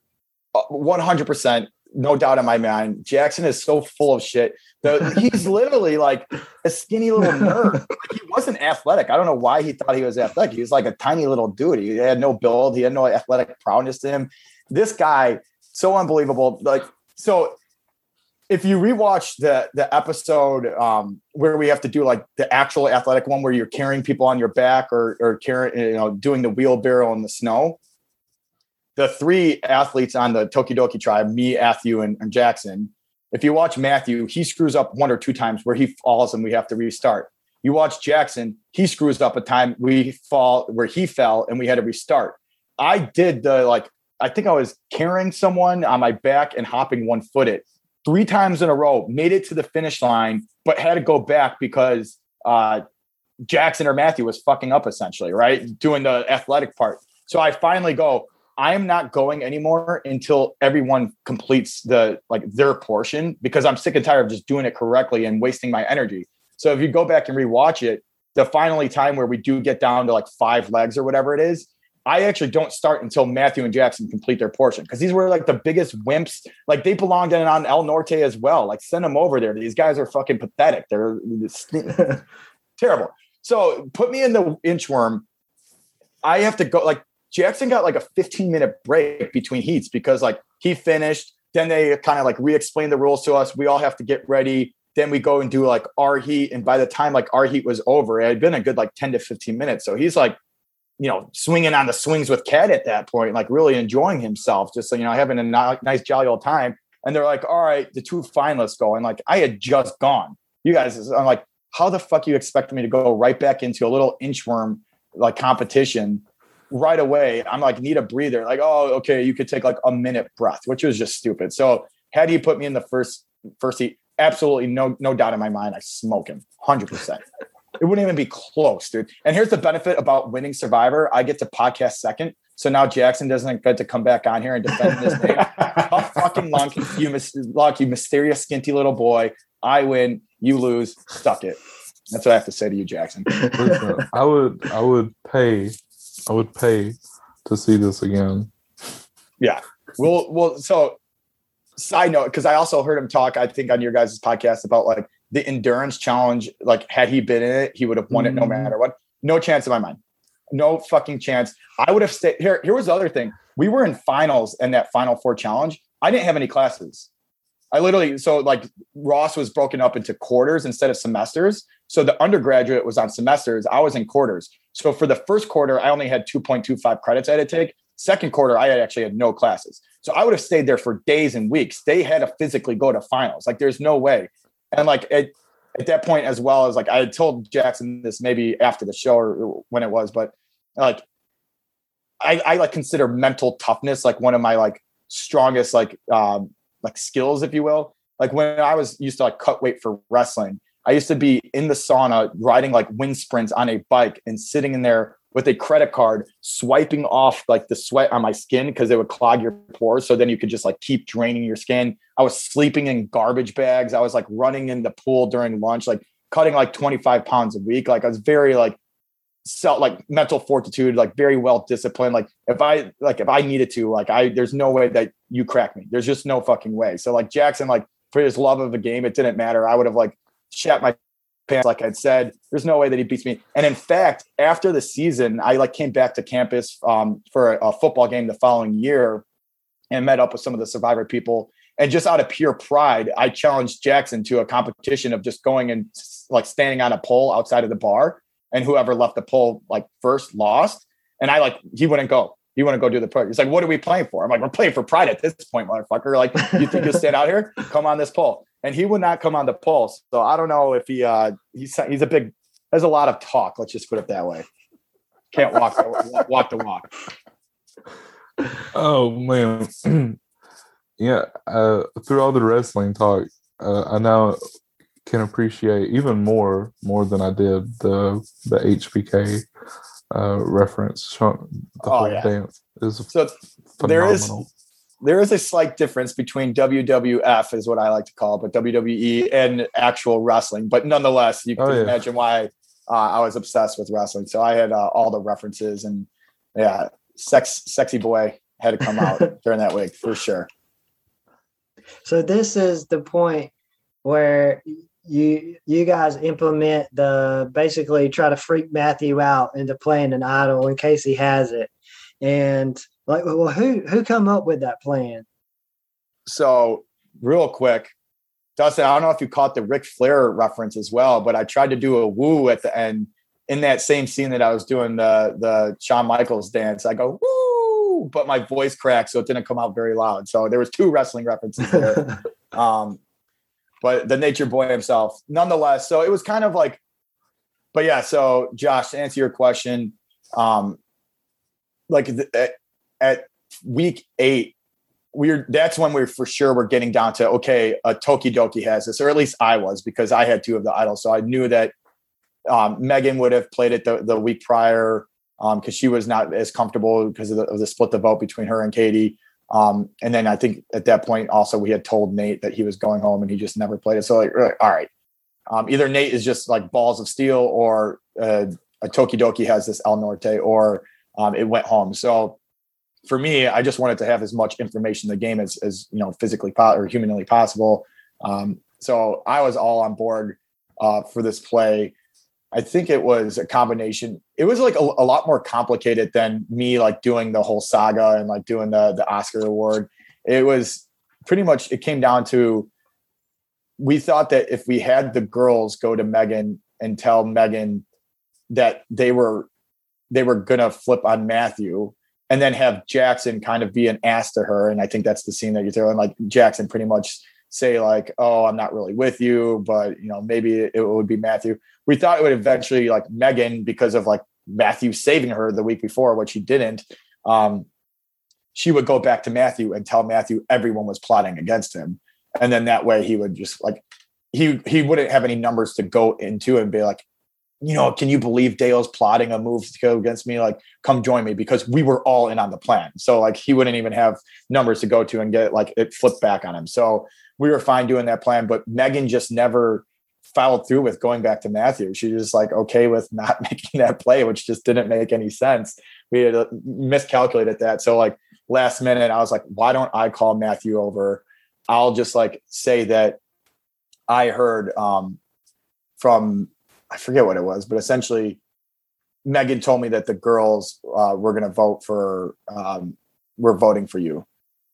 Uh, One hundred percent, no doubt in my mind. Jackson is so full of shit. The, he's literally like a skinny little nerd. Like, he wasn't athletic. I don't know why he thought he was athletic. He was like a tiny little dude. He had no build. He had no athletic prowess to him. This guy, so unbelievable. Like so. If you rewatch the the episode um, where we have to do like the actual athletic one, where you're carrying people on your back or or carrying you know doing the wheelbarrow in the snow, the three athletes on the Tokidoki tribe, me, Matthew, and, and Jackson, if you watch Matthew, he screws up one or two times where he falls and we have to restart. You watch Jackson, he screws up a time we fall where he fell and we had to restart. I did the like, I think I was carrying someone on my back and hopping one footed three times in a row, made it to the finish line, but had to go back because uh, Jackson or Matthew was fucking up essentially, right? Doing the athletic part. So I finally go, I am not going anymore until everyone completes the like their portion because I'm sick and tired of just doing it correctly and wasting my energy. So if you go back and rewatch it, the finally time where we do get down to like five legs or whatever it is, I actually don't start until Matthew and Jackson complete their portion because these were like the biggest wimps. Like they belonged in on El Norte as well. Like send them over there. These guys are fucking pathetic. They're terrible. So put me in the inchworm. I have to go like Jackson got like a 15 minute break between heats because like he finished, then they kind of like re-explained the rules to us. We all have to get ready. Then we go and do like our heat. And by the time like our heat was over, it had been a good like 10 to 15 minutes. So he's like, you know, swinging on the swings with Kat at that point, like really enjoying himself, just you know, having a nice, jolly old time. And they're like, all right, the two finalists go. And like, I had just gone. You guys, I'm like, how the fuck you expect me to go right back into a little inchworm like competition right away? I'm like, need a breather. Like, oh, okay, you could take like a minute breath, which was just stupid. So had he put me in the first first heat, absolutely no no doubt in my mind, I smoke him, hundred percent. It wouldn't even be close, dude. And here's the benefit about winning Survivor: I get to podcast second. So now Jackson doesn't get to come back on here and defend his name. Tough fucking luck, you mis- luck, you mysterious skinty little boy. I win, you lose. Suck it. That's what I have to say to you, Jackson. Listen, I would I would pay I would pay to see this again. Yeah. Well, well. So, side note, because I also heard him talk. I think on your guys' podcast about like the endurance challenge. Like, had he been in it, he would have won it no Mhm. matter what. No chance in my mind. No fucking chance. I would have stayed here. Here was the other thing. We were in finals in that final four challenge. I didn't have any classes. I literally so like Ross was broken up into quarters instead of semesters. So the undergraduate was on semesters. I was in quarters. So for the first quarter, I only had 2.25 credits I had to take. Second quarter, I actually had no classes. So I would have stayed there for days and weeks. They had to physically go to finals. Like there's no way. And like at, at that point, as well as like I had told Jackson this maybe after the show or when it was, but like I, I like consider mental toughness like one of my like strongest like um like skills, if you will. Like when I was used to like cut weight for wrestling, I used to be in the sauna riding like wind sprints on a bike and sitting in there with a credit card, swiping off like the sweat on my skin because it would clog your pores. So then you could just like keep draining your skin. I was sleeping in garbage bags. I was like running in the pool during lunch, like cutting like 25 pounds a week. Like I was very like self like mental fortitude, like very well disciplined. Like if I like if I needed to, like I there's no way that you crack me. There's just no fucking way. So like Jackson, like for his love of the game, it didn't matter. I would have like shat my pants, like I'd said. There's no way that he beats me. And in fact, after the season, I like came back to campus um, for a, a football game the following year and met up with some of the survivor people. And just out of pure pride, I challenged Jackson to a competition of just going and like standing on a pole outside of the bar, and whoever left the pole like first lost. And I like he wouldn't go. He wouldn't go do the part. He's like, "What are we playing for?" I'm like, "We're playing for pride at this point, motherfucker." Like, you think you'll stand out here? Come on this pole. And he would not come on the pole. So I don't know if he uh he's he's a big. There's a lot of talk. Let's just put it that way. Can't walk walk the walk. Oh man, yeah. Uh, through all the wrestling talk, uh, I now can appreciate even more more than I did the the HBK uh, reference. The Oh, whole yeah. dance is So there is there is a slight difference between WWF is what I like to call it, but WWE and actual wrestling. But nonetheless, you can Oh, yeah. imagine why uh, I was obsessed with wrestling. So I had uh, all the references and yeah, sex sexy boy had to come out during that week for sure. So this is the point where you you guys implement the basically try to freak Matthew out into playing an idol in case he has it. And like well who who come up with that plan? So real quick, Dustin, I don't know if you caught the Ric Flair reference as well, but I tried to do a woo at the end in that same scene that I was doing the the Shawn Michaels dance. I go woo, but my voice cracked, so it didn't come out very loud. So there was two wrestling references there. um, but the Nature Boy himself, nonetheless. So it was kind of like, but yeah. So Josh, to answer your question, um, like the, at, at week eight, we're that's when we're for sure we're getting down to okay, a Tokidoki has this, or at least I was because I had two of the idols, so I knew that um, Megan would have played it the, the week prior because she was not as comfortable because of the, of the split the vote between her and Katie. Um, and then I think at that point also we had told Nate that he was going home and he just never played it. So like, all right, um, either Nate is just like balls of steel or uh, a Tokidoki has this El Norte or um, it went home. So for me, I just wanted to have as much information in the game as, as you know, physically po- or humanly possible. Um, so I was all on board uh, for this play. I think it was a combination. It was like a, a lot more complicated than me like doing the whole saga and like doing the the Oscar award. It was pretty much it came down to we thought that if we had the girls go to Megan and tell Megan that they were they were gonna flip on Matthew and then have Jackson kind of be an ass to her. And I think that's the scene that you're throwing like Jackson pretty much say like, oh, I'm not really with you, but you know, maybe it would be Matthew. We thought it would eventually like Megan because of like Matthew saving her the week before, which he didn't. Um, she would go back to Matthew and tell Matthew everyone was plotting against him. And then that way he would just like he he wouldn't have any numbers to go into and be like, you know, can you believe Dale's plotting a move to go against me? Like, come join me because we were all in on the plan. So like he wouldn't even have numbers to go to and get like it flipped back on him. So we were fine doing that plan, but Megan just never followed through with going back to Matthew. She was like okay with not making that play, which just didn't make any sense. We had uh, miscalculated that. So like last minute, I was like, why don't I call Matthew over? I'll just like say that I heard um, from I forget what it was, but essentially Megan told me that the girls uh, were going to vote for um, we're voting for you.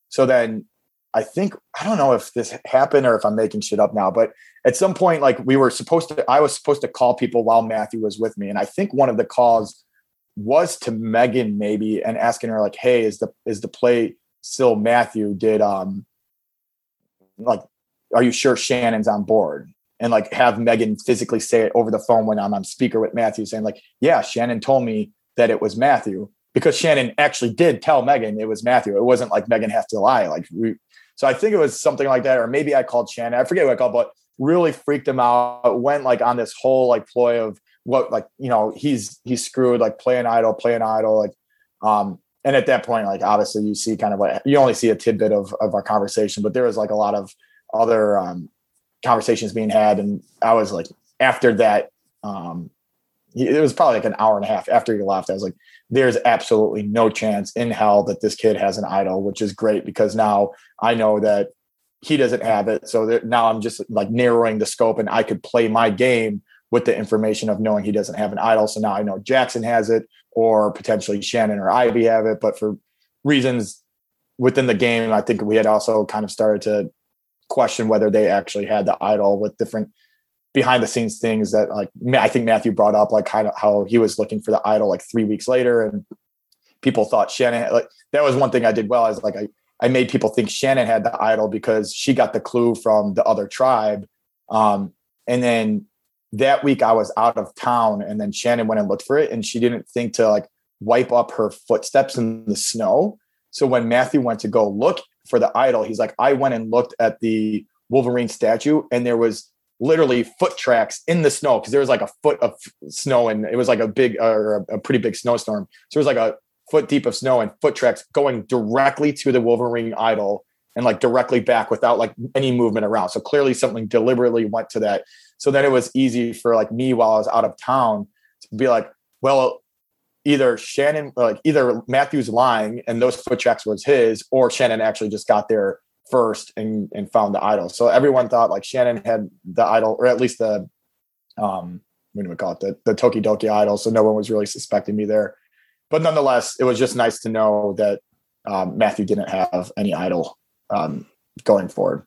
So then I think I don't know if this happened or if I'm making shit up now, but at some point, like we were supposed to, I was supposed to call people while Matthew was with me, and I think one of the calls was to Megan maybe and asking her like, "Hey, is the is the play still Matthew? Did um like, are you sure Shannon's on board?" And like have Megan physically say it over the phone when I'm on speaker with Matthew, saying like, "Yeah, Shannon told me that it was Matthew." Because Shannon actually did tell Megan it was Matthew. It wasn't like Megan has to lie. Like we, so I think it was something like that, or maybe I called Shannon. I forget what I called, but really freaked him out. Went like on this whole like ploy of what like you know he's he's screwed like playing idol, playing idol, like um. And at that point, like obviously you see kind of like you only see a tidbit of of our conversation, but there was like a lot of other um conversations being had, and I was like after that um it was probably like an hour and a half after he left. I was like, there's absolutely no chance in hell that this kid has an idol, which is great because now I know that he doesn't have it. So that now I'm just like narrowing the scope and I could play my game with the information of knowing he doesn't have an idol. So now I know Jackson has it or potentially Shannon or Ivy have it. But for reasons within the game, I think we had also kind of started to question whether they actually had the idol with different behind the scenes things that like I think Matthew brought up, like kind of how he was looking for the idol like three weeks later, and people thought Shannon like that was one thing I did well. Is like I I made people think Shannon had the idol because she got the clue from the other tribe, um, and then that week I was out of town, and then Shannon went and looked for it, and she didn't think to like wipe up her footsteps in the snow. So when Matthew went to go look for the idol, he's like, I went and looked at the Wolverine statue, and there was literally foot tracks in the snow because there was like a foot of snow and it was like a big uh, or a, a pretty big snowstorm. So it was like a foot deep of snow and foot tracks going directly to the Wolverine idol and like directly back without like any movement around. So clearly something deliberately went to that. So then it was easy for like me while I was out of town to be like, well, either Shannon, like either Matthew's lying and those foot tracks was his, or Shannon actually just got there first and and found the idol. So everyone thought like Shannon had the idol, or at least the um what do we call it, the the Tokidoki idol. So no one was really suspecting me there. But nonetheless, it was just nice to know that um, Matthew didn't have any idol um, going forward.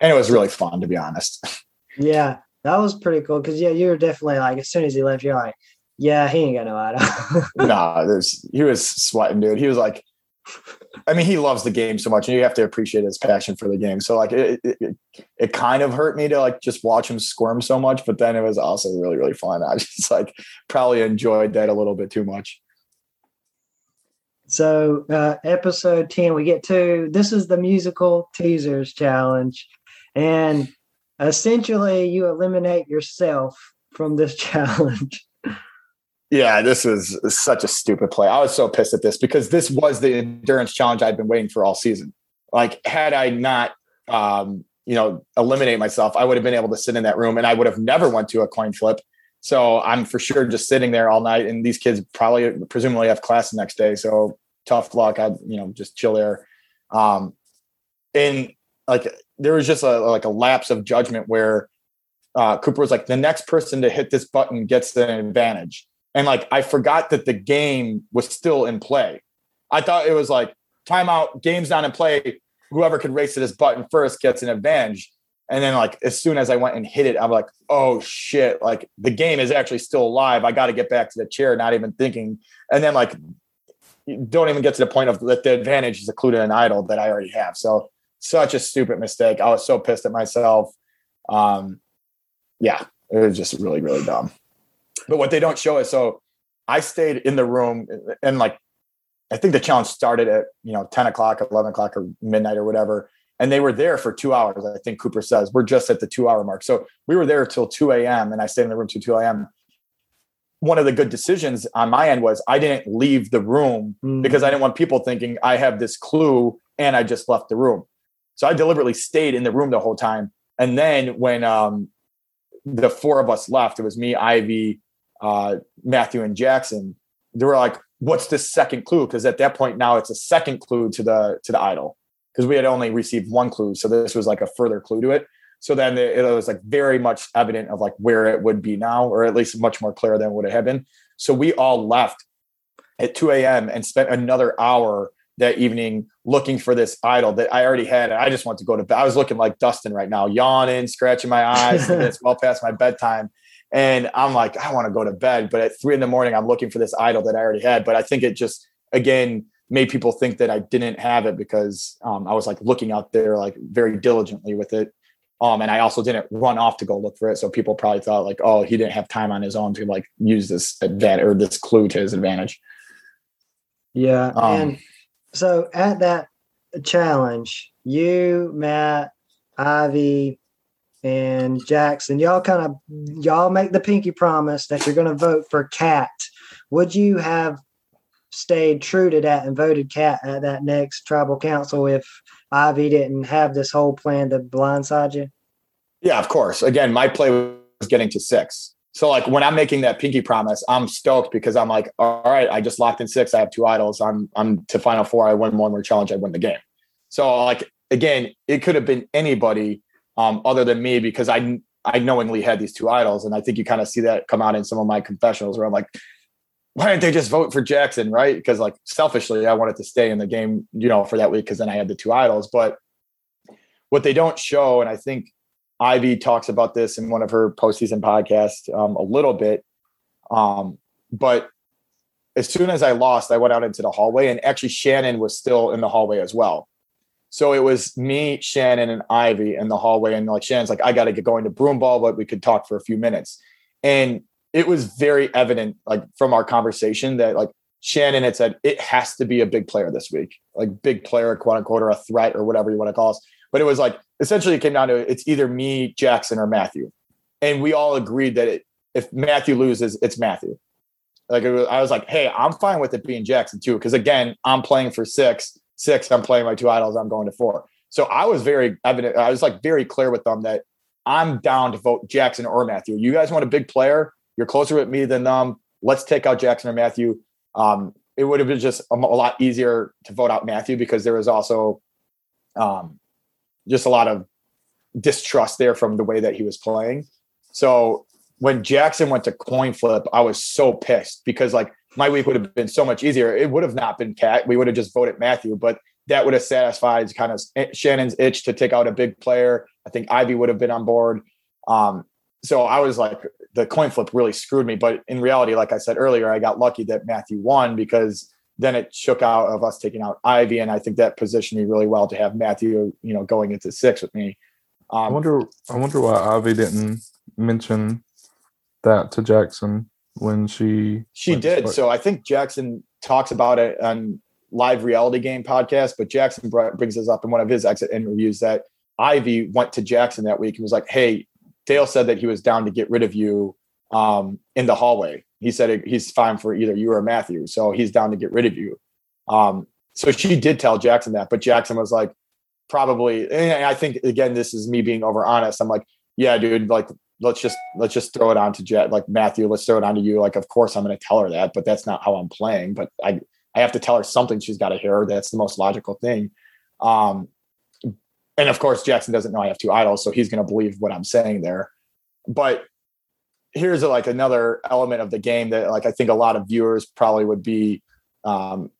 And it was really fun to be honest. Yeah, that was pretty cool. Cause yeah, you were definitely like as soon as he left, you're like, yeah, he ain't got no idol. nah, there's he was sweating, dude. He was like, I mean, he loves the game so much, and you have to appreciate his passion for the game. So, like, it, it, it kind of hurt me to like just watch him squirm so much, but then it was also really, really fun. I just like probably enjoyed that a little bit too much. So, uh, episode 10, we get to this is the musical teasers challenge. And essentially, you eliminate yourself from this challenge. Yeah, this was such a stupid play. I was so pissed at this because this was the endurance challenge I'd been waiting for all season. Like, had I not, um, you know, eliminate myself, I would have been able to sit in that room, and I would have never went to a coin flip. So I'm for sure just sitting there all night, and these kids probably, presumably, have class the next day. So tough luck. I'd, you know, just chill there. Um, and like, there was just a like a lapse of judgment where uh, Cooper was like, the next person to hit this button gets an advantage and like I forgot that the game was still in play. I thought it was like timeout, game's not in play. Whoever could race to this button first gets an advantage. And then like as soon as I went and hit it, I'm like, oh shit, like the game is actually still alive. I got to get back to the chair, not even thinking. And then like don't even get to the point of that the advantage is included an idol that I already have. So such a stupid mistake. I was so pissed at myself. Um, yeah, it was just really, really dumb. But what they don't show is so I stayed in the room and like I think the challenge started at you know 10 o'clock, 11 o'clock, or midnight or whatever. And they were there for two hours. I think Cooper says we're just at the two hour mark. So we were there till 2 a.m. and I stayed in the room till 2 a.m. One of the good decisions on my end was I didn't leave the room mm. because I didn't want people thinking I have this clue and I just left the room. So I deliberately stayed in the room the whole time. And then when um, the four of us left, it was me, Ivy, uh, Matthew and Jackson, they were like, "What's the second clue?" Because at that point now it's a second clue to the to the idol because we had only received one clue, so this was like a further clue to it. So then it was like very much evident of like where it would be now, or at least much more clear than what it had been. So we all left at 2 a.m. and spent another hour that evening looking for this idol that I already had. I just want to go to bed. I was looking like Dustin right now, yawning, scratching my eyes. it's well past my bedtime. And I'm like, I want to go to bed. But at three in the morning, I'm looking for this idol that I already had. But I think it just, again, made people think that I didn't have it because um, I was like looking out there like very diligently with it. Um, and I also didn't run off to go look for it. So people probably thought like, oh, he didn't have time on his own to like use this advantage or this clue to his advantage. Yeah. Um, and so at that challenge, you, Matt, Ivy, and Jackson, y'all kind of y'all make the pinky promise that you're going to vote for Kat. Would you have stayed true to that and voted Kat at that next tribal council if Ivy didn't have this whole plan to blindside you? Yeah, of course. Again, my play was getting to six. So like when I'm making that pinky promise, I'm stoked because I'm like, all right, I just locked in six. I have two idols. I'm I'm to final four. I win one more challenge. I win the game. So like again, it could have been anybody um, other than me because I I knowingly had these two idols, and I think you kind of see that come out in some of my confessionals where I'm like, why didn't they just vote for Jackson, right? Because like selfishly, I wanted to stay in the game, you know, for that week because then I had the two idols. But what they don't show, and I think Ivy talks about this in one of her postseason podcasts um, a little bit, um, but as soon as I lost, I went out into the hallway, and actually Shannon was still in the hallway as well. So it was me, Shannon, and Ivy in the hallway, and like Shannon's like, I got to get going to broom ball, but we could talk for a few minutes. And it was very evident, like from our conversation, that like Shannon had said it has to be a big player this week, like big player, quote unquote, or a threat, or whatever you want to call us. But it was like essentially it came down to it's either me, Jackson, or Matthew, and we all agreed that it, if Matthew loses, it's Matthew. Like was, I was like, hey, I'm fine with it being Jackson too, because again, I'm playing for six, six. I'm playing my two idols. I'm going to four. So I was very evident. I was like very clear with them that I'm down to vote Jackson or Matthew. You guys want a big player? You're closer with me than them. Let's take out Jackson or Matthew. Um, it would have been just a, a, lot easier to vote out Matthew because there was also um, just a lot of distrust there from the way that he was playing. So when Jackson went to coin flip, I was so pissed because like my week would have been so much easier. It would have not been Kat. We would have just voted Matthew, but that would have satisfied kind of Shannon's itch to take out a big player. I think Ivy would have been on board. Um, so I was like, the coin flip really screwed me. But in reality, like I said earlier, I got lucky that Matthew won because then it shook out of us taking out Ivy, and I think that positioned me really well to have Matthew, you know, going into six with me. Um, I wonder. I wonder why Ivy didn't mention that to Jackson when she she did. So I think Jackson talks about it on live reality game podcast, but Jackson brings this up in one of his exit interviews that Ivy went to Jackson that week and was like, "Hey, Dale said that he was down to get rid of you um, in the hallway. He said he's fine for either you or Matthew, so he's down to get rid of you." Um, so she did tell Jackson that, but Jackson was like, probably. And I think again, this is me being over honest. I'm like, yeah, dude, like let's just let's just throw it on to Jet, like Matthew, let's throw it on to you. Like, of course I'm gonna tell her that, but that's not how I'm playing. But I I have to tell her something she's got to hear. That's the most logical thing. Um, and of course, Jackson doesn't know I have two idols, so he's gonna believe what I'm saying there. But here's a, like another element of the game that like I think a lot of viewers probably would be um,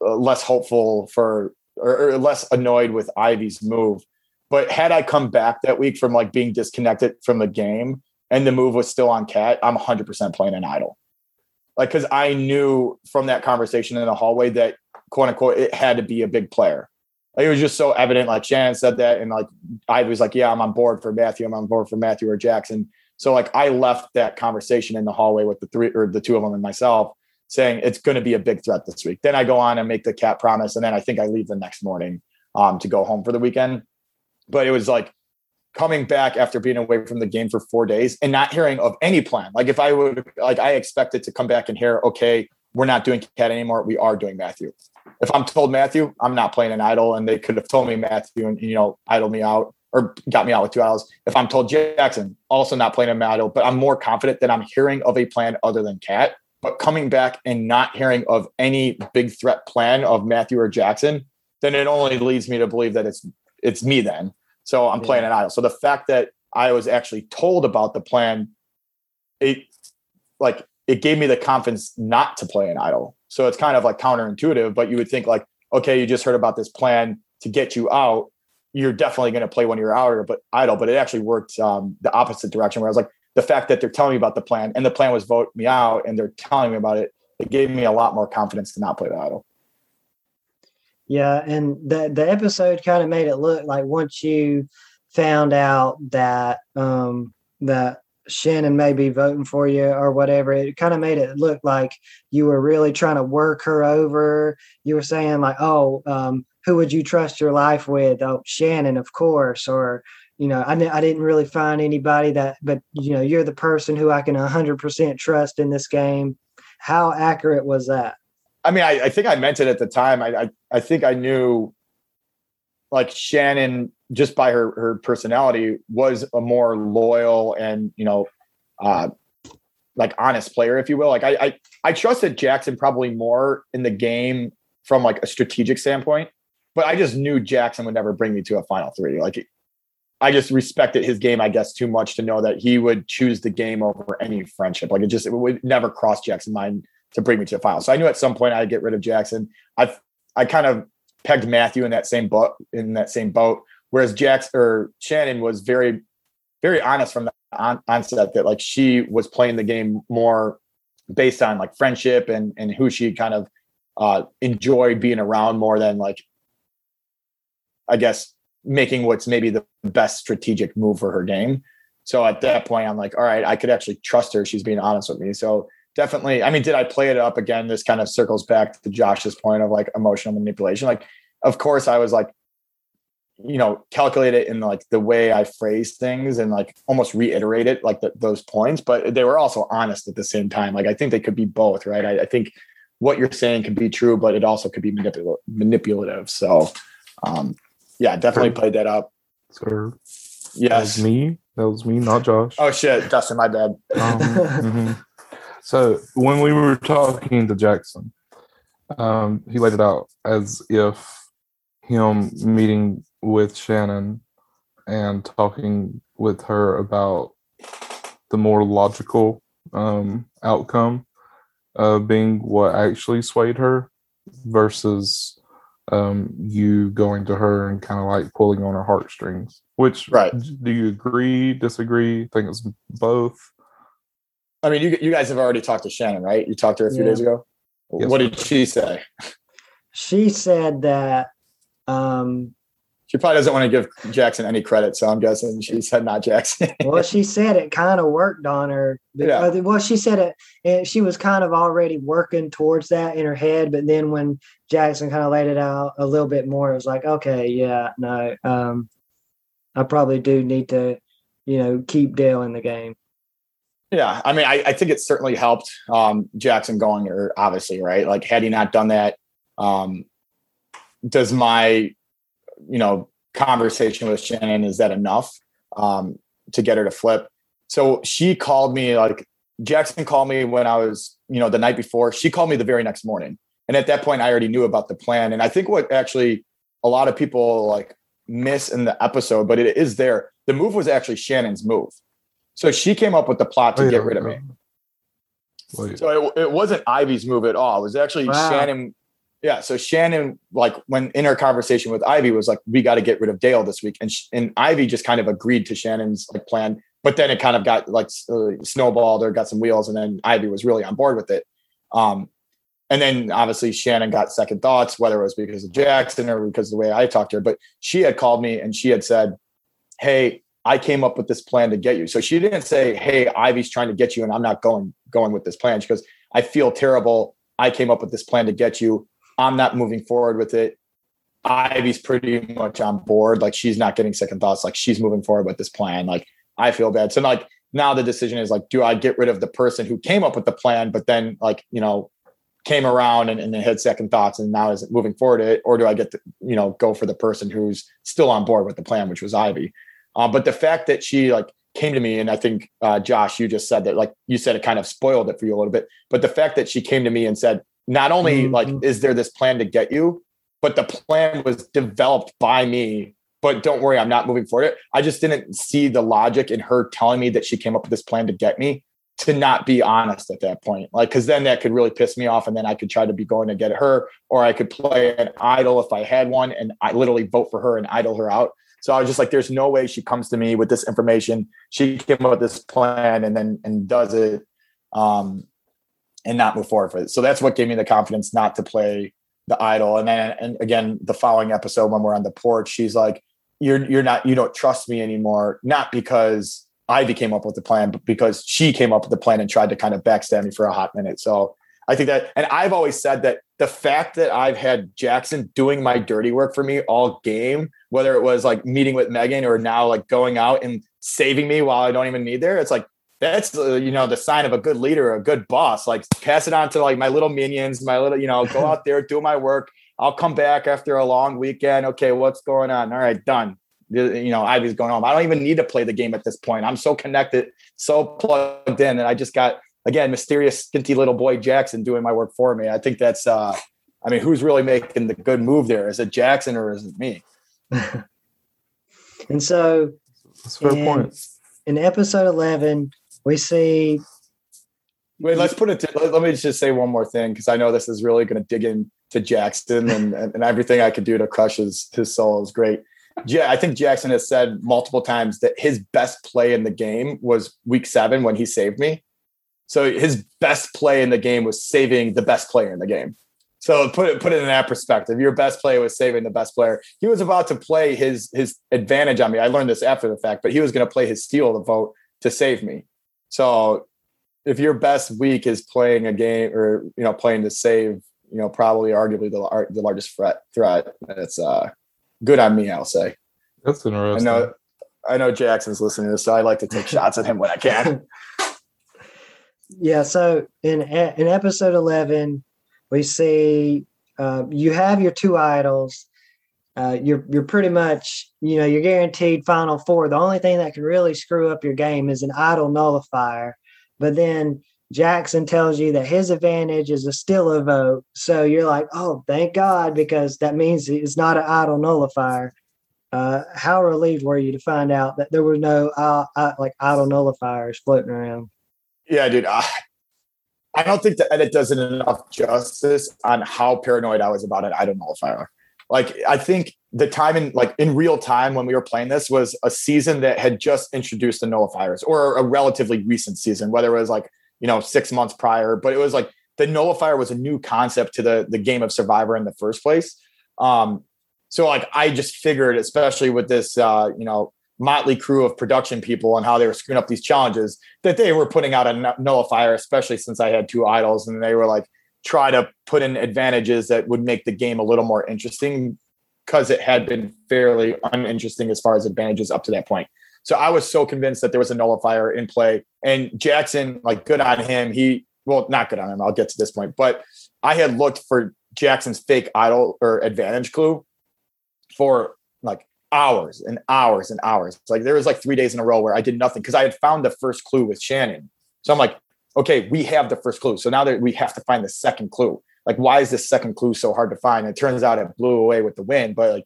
less hopeful for or, or less annoyed with Ivy's move but had I come back that week from like being disconnected from the game and the move was still on Kat, I'm 100% playing an idol. Like, cause I knew from that conversation in the hallway that quote unquote, it had to be a big player. Like, it was just so evident. Like Shannon said that. And like, I was like, yeah, I'm on board for Matthew. I'm on board for Matthew or Jackson. So like, I left that conversation in the hallway with the three or the two of them and myself saying it's going to be a big threat this week. Then I go on and make the Kat promise. And then I think I leave the next morning um, to go home for the weekend but it was like coming back after being away from the game for four days and not hearing of any plan. Like if I would like I expected to come back and hear, okay, we're not doing Kat anymore. We are doing Matthew. If I'm told Matthew, I'm not playing an idol, and they could have told me Matthew and you know idle me out or got me out with two idols. If I'm told Jackson, also not playing an idol, but I'm more confident that I'm hearing of a plan other than Kat. But coming back and not hearing of any big threat plan of Matthew or Jackson, then it only leads me to believe that it's it's me then. So I'm yeah. playing an idol. So the fact that I was actually told about the plan, it like it gave me the confidence not to play an idol. So it's kind of like counterintuitive, but you would think like, okay, you just heard about this plan to get you out. You're definitely going to play when you're out, but idol. But it actually worked um, the opposite direction, where I was like, the fact that they're telling me about the plan and the plan was vote me out, and they're telling me about it, it gave me a lot more confidence to not play the idol. Yeah, and the the episode kind of made it look like once you found out that um that Shannon may be voting for you or whatever, it kind of made it look like you were really trying to work her over. You were saying like, "Oh, um, who would you trust your life with?" Oh, Shannon, of course, or you know, I, I didn't really find anybody that, but you know, you're the person who I can 100% trust in this game. How accurate was that? I mean, I, I, think I meant it at the time. I, I, I think I knew like Shannon just by her her personality was a more loyal and you know uh like honest player if you will like I, I i trusted jackson probably more in the game from like a strategic standpoint but I just knew Jackson would never bring me to a final three. Like I just respected his game, I guess, too much to know that he would choose the game over any friendship. Like it just it would never cross Jackson's mind to bring me to a final. So I knew at some point I'd get rid of Jackson. I I kind of pegged Matthew in that same boat in that same boat, whereas Jackson or Shannon was very very honest from the on, onset that like she was playing the game more based on like friendship and and who she kind of uh enjoyed being around more than like I guess making what's maybe the best strategic move for her game. So at that point, I'm like, all right, I could actually trust her. She's being honest with me. So definitely, I mean, did I play it up again? This kind of circles back to Josh's point of like emotional manipulation. Like, of course, I was like, you know, calculate it in like the way I phrase things and like almost reiterate it like the, those points, but they were also honest at the same time. Like, I think they could be both, right? I, I think what you're saying could be true, but it also could be manipul- manipulative. So, um, yeah, definitely played that up. Sir, that Yes. was me. That was me, not Josh. Oh shit, Dustin, my bad. Um, mhm. So when we were talking to Jackson, um, he laid it out as if him meeting with Shannon and talking with her about the more logical um, outcome uh, being what actually swayed her versus um, you going to her and kind of like pulling on her heartstrings. Which Right. do you agree, disagree? Think it's both? I mean, you you guys have already talked to Shannon, right? You talked to her a few Yeah. days ago. Yes. What did she say? she said that um She probably doesn't want to give Jackson any credit, so I'm guessing she said not Jackson. well she said it kind of worked on her Yeah. well she said it and she was kind of already working towards that in her head but then when jackson kind of laid it out a little bit more it was like okay yeah no um i probably do need to you know keep dale in the game yeah, I mean, I, I think it certainly helped um, Jackson going there, obviously, right? Like, had he not done that, um, does my, you know, conversation with Shannon is that enough um, to get her to flip? So she called me like Jackson called me when I was, you know, the night before. She called me the very next morning, and at that point, I already knew about the plan. And I think what actually a lot of people like miss in the episode, but it is there. The move was actually Shannon's move. So she came up with the plot to Wait, get rid of me. So it, it wasn't Ivy's move at all. It was actually Wow. Shannon. Yeah. So Shannon, like when in her conversation with Ivy, was like, "We got to get rid of Dale this week," and sh- and Ivy just kind of agreed to Shannon's like plan. But then it kind of got like uh, snowballed or got some wheels, and then Ivy was really on board with it. Um, and then obviously Shannon got second thoughts, whether it was because of Jackson or because of the way I talked to her. But she had called me and she had said, "Hey, I came up with this plan to get you." So she didn't say, "Hey, Ivy's trying to get you, and I'm not going going with this plan." She goes, "I feel terrible. I came up with this plan to get you. I'm not moving forward with it. Ivy's pretty much on board. Like she's not getting second thoughts. Like she's moving forward with this plan. Like I feel bad. So like now the decision is like, do I get rid of the person who came up with the plan, but then like you know came around and, and then had second thoughts and now is moving forward it, or do I get to you know go for the person who's still on board with the plan, which was Ivy. Uh, but the fact that she like came to me and I think uh, Josh, you just said that like you said it kind of spoiled it for you a little bit. But the fact that she came to me and said, not only Mhm. like is there this plan to get you, but the plan was developed by me. But don't worry, I'm not moving forward. I just didn't see the logic in her telling me that she came up with this plan to get me to not be honest at that point. Like, cause then that could really piss me off. And then I could try to be going to get her, or I could play an idol if I had one and I literally vote for her and idol her out. So I was just like, there's no way she comes to me with this information. She came up with this plan and then and does it um and not move forward for it. So that's what gave me the confidence not to play the idol. And then and again, the following episode when we're on the porch, she's like, You're you're not you don't trust me anymore, not because Ivy came up with the plan, but because she came up with the plan and tried to kind of backstab me for a hot minute. So I think that, and I've always said that the fact that I've had Jackson doing my dirty work for me all game, whether it was like meeting with Megan or now like going out and saving me while I don't even need there, it's like that's uh, you know the sign of a good leader, a good boss. Like pass it on to like my little minions, my little you know go out there do my work. I'll come back after a long weekend. Okay, what's going on? All right, done. You know, Ivy's going home. I don't even need to play the game at this point. I'm so connected, so plugged in, and I just got again mysterious skinty little boy Jackson doing my work for me. I think that's uh I mean, who's really making the good move there? Is it Jackson or is it me? and so That's fair in, point. in episode 11, we see Wait, let's put it. To, let, let me just say one more thing because I know this is really going to dig into Jackson and, and, and everything I could do to crush his his soul is great. Yeah, I think Jackson has said multiple times that his best play in the game was week seven when he saved me. So his best play in the game was saving the best player in the game. So put it put it in that perspective. Your best play was saving the best player. He was about to play his his advantage on me. I learned this after the fact, but he was going to play his steal the vote to save me. So if your best week is playing a game or you know playing to save, you know probably arguably the the largest threat threat, it's uh good on me. I'll say. That's interesting. I know I know Jackson's listening to this, so I like to take shots at him when I can. Yeah so in in episode 11 we see uh, you have your two idols. Uh, you're you're pretty much you know you're guaranteed final four. The only thing that can really screw up your game is an idol nullifier. But then jackson tells you that his advantage is a steal a vote. So you're like oh thank god because that means it's not an idol nullifier. Uh, how relieved were you to find out that there were no uh, uh, like idol nullifiers floating around Yeah, dude. I, I don't think the edit does it enough justice on how paranoid I was about it. I don't know if I. Like, I think the time in like in real time when we were playing this was a season that had just introduced the nullifiers, or a relatively recent season, whether it was like you know six months prior, but it was like the nullifier was a new concept to the the game of Survivor in the first place. Um, so like I just figured, especially with this, uh, you know, motley crew of production people and how they were screwing up these challenges, that they were putting out a nullifier, especially since I had two idols, and they were like try to put in advantages that would make the game a little more interesting because it had been fairly uninteresting as far as advantages up to that point. So I was so convinced that there was a nullifier in play, and Jackson, like, good on him. He well, not good on him. I'll get to this point, but I had looked for Jackson's fake idol or advantage clue for hours and hours and hours. Like there was like three days in a row where I did nothing because I had found the first clue with Shannon. So I'm like, okay, we have the first clue. So now that we have to find the second clue. Like, why is this second clue so hard to find? And it turns out it blew away with the wind, but like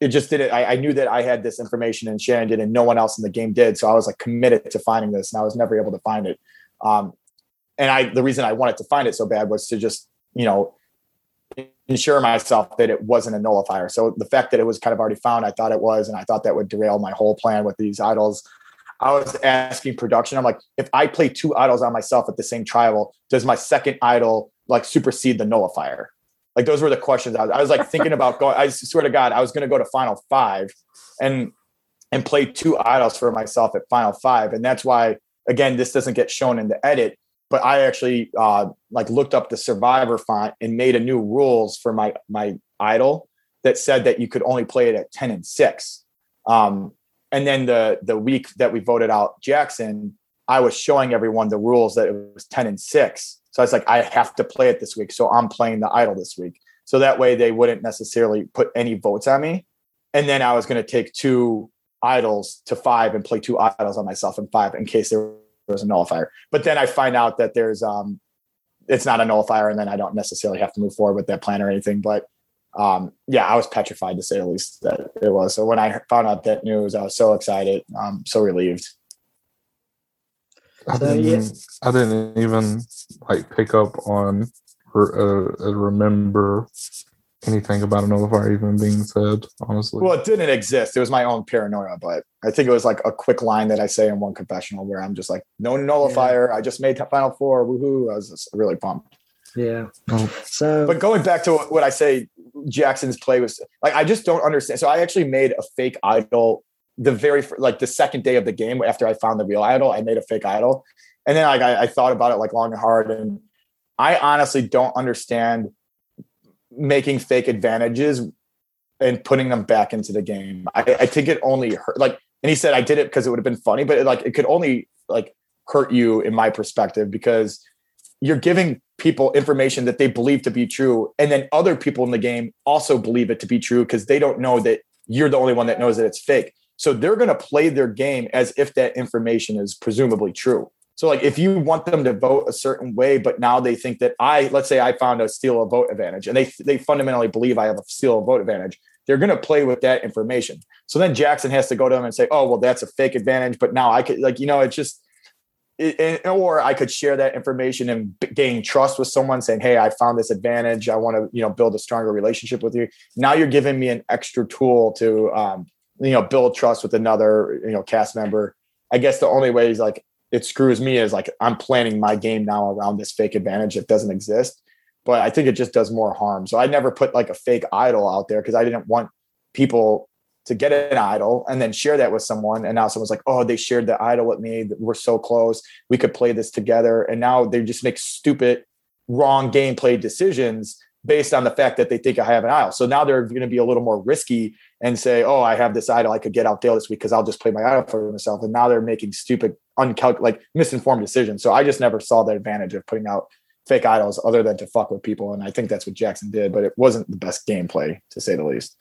it just did it. I, I knew that I had this information and Shannon did, and no one else in the game did. So I was like committed to finding this, and I was never able to find it. Um, and I, the reason I wanted to find it so bad was to just, you know, ensure myself that it wasn't a nullifier. So the fact that it was kind of already found, I thought it was, and I thought that would derail my whole plan with these idols. I was asking production, I'm like, if I play two idols on myself at the same tribal, does my second idol like supersede the nullifier? Like those were the questions I was, I was like thinking about going. I swear to God, I was going to go to final five and and play two idols for myself at final five, and that's why again this doesn't get shown in the edit but I actually uh, like looked up the Survivor font and made a new rules for my my idol that said that you could only play it at ten and six. Um, and then the the week that we voted out Jackson, I was showing everyone the rules that it was ten and six. So I was like, I have to play it this week, so I'm playing the idol this week. So that way they wouldn't necessarily put any votes on me. And then I was going to take two idols to five and play two idols on myself in five in case there was a nullifier. But then I find out that there's um it's not a nullifier, and then I don't necessarily have to move forward with that plan or anything. But um yeah, I was petrified to say the least that it was. So when I found out that news, I was so excited, um, so relieved. I didn't, yeah. I didn't even like pick up on or uh, remember anything about a nullifier even being said. Honestly, Well, it didn't exist. It was my own paranoia, but I think it was like a quick line that I say in one confessional where I'm just like, no nullifier. I just made Final Four. Woohoo. I was just really pumped. Yeah. Oh. So But going back to what I say, Jackson's play was like I just don't understand. So I actually made a fake idol the very like the second day of the game after I found the real idol. I made a fake idol, and then like I, I thought about it like long and hard, and I honestly don't understand making fake advantages and putting them back into the game. I, I think it only hurt. Like, and he said I did it because it would have been funny, but it, like it could only like hurt you in my perspective because you're giving people information that they believe to be true and then other people in the game also believe it to be true because they don't know that you're the only one that knows that it's fake so they're going to play their game as if that information is presumably true So like if you want them to vote a certain way, but now they think that I, let's say I found a steal a vote advantage and they they fundamentally believe I have a steal a vote advantage, they're going to play with that information. So then Jackson has to go to them and say, oh, well, that's a fake advantage. But now I could like, you know, it's just, it, or I could share that information and gain trust with someone saying, Hey, I found this advantage. I want to, you know, build a stronger relationship with you. Now you're giving me an extra tool to, um, you know, build trust with another, you know, cast member. I guess the only way is like it screws me is like I'm planning my game now around this fake advantage that doesn't exist. But I think it just does more harm. So I never put like a fake idol out there because I didn't want people to get an idol and then share that with someone. And now someone's like, oh, they shared the idol with me. We're so close. We could play this together. And now they just make stupid, wrong gameplay decisions based on the fact that they think I have an idol. So now they're going to be a little more risky and say, "Oh, I have this idol. I could get out there this week because I'll just play my idol for myself." And now they're making stupid, uncalc like misinformed decisions. So I just never saw the advantage of putting out fake idols other than to fuck with people. And I think that's what Jackson did, but it wasn't the best gameplay to say the least.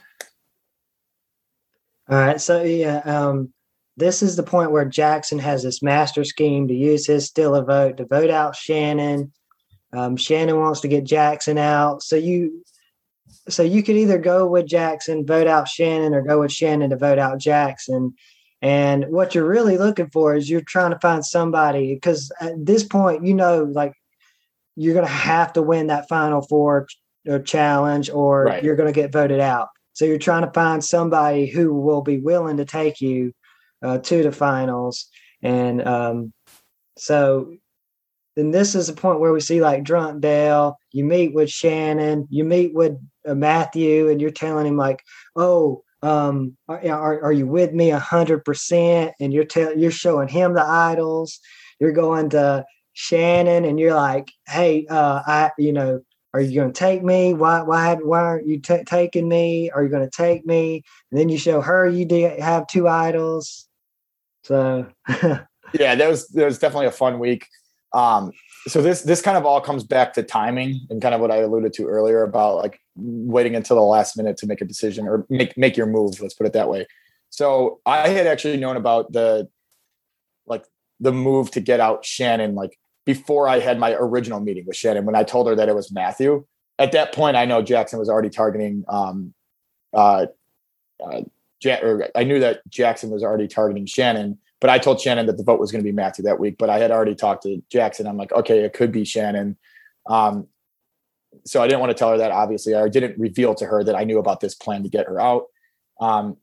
All right, so yeah, um, this is the point where Jackson has this master scheme to use his steal a vote to vote out Shannon um, Shannon wants to get Jackson out. So you so you could either go with Jackson, vote out Shannon, or go with Shannon to vote out Jackson. And what you're really looking for is you're trying to find somebody because at this point, you know, like you're going to have to win that final four or challenge or right. you're going to get voted out. So you're trying to find somebody who will be willing to take you uh, to the finals. And um, so then this is the point where we see like Drunk Dale, you meet with Shannon, you meet with uh, Matthew, and you're telling him like, oh, um, are, are, are you with me a hundred percent? And you're telling, you're showing him the idols. You're going to Shannon, and you're like, hey, uh, I, you know, are you going to take me? Why, why, why aren't you t- taking me? Are you going to take me? And then you show her you have two idols. So, yeah, that was that was definitely a fun week. Um, so this this kind of all comes back to timing and kind of what I alluded to earlier about like waiting until the last minute to make a decision or make make your move. Let's put it that way. So I had actually known about the like the move to get out Shannon like before I had my original meeting with Shannon when I told her that it was Matthew. At that point, I know Jackson was already targeting. Um, uh, uh, ja- I knew that Jackson was already targeting Shannon, but I told Shannon that the vote was going to be Matthew that week. But I had already talked to Jackson. I'm like, okay, it could be Shannon. Um, so I didn't want to tell her that. Obviously, I didn't reveal to her that I knew about this plan to get her out. Um,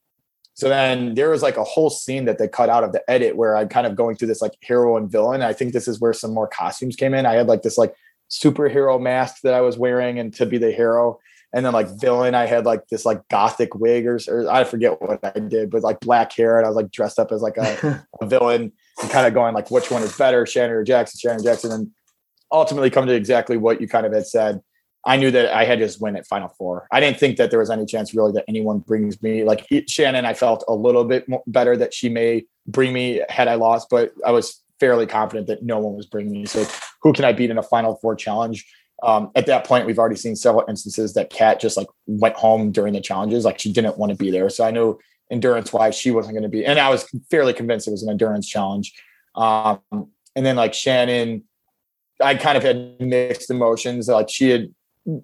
so then there was like a whole scene that they cut out of the edit where I'm kind of going through this like hero and villain. I think this is where some more costumes came in. I had like this like superhero mask that I was wearing and to be the hero and then like villain i had like this like gothic wig or, or i forget what i did but like black hair and i was like dressed up as like a, a villain and kind of going like which one is better shannon or jackson shannon jackson and ultimately come to exactly what you kind of had said. I knew that i had to just win at final four. I didn't think that there was any chance really that anyone brings me like shannon i felt a little bit better that she may bring me had i lost but i was fairly confident that no one was bringing me. So who can i beat in a final four challenge um, at that point, we've already seen several instances that Kat just like went home during the challenges, like she didn't want to be there. So I know endurance wise, she wasn't going to be, and I was fairly convinced it was an endurance challenge. Um, and then like Shannon, I kind of had mixed emotions. Like she had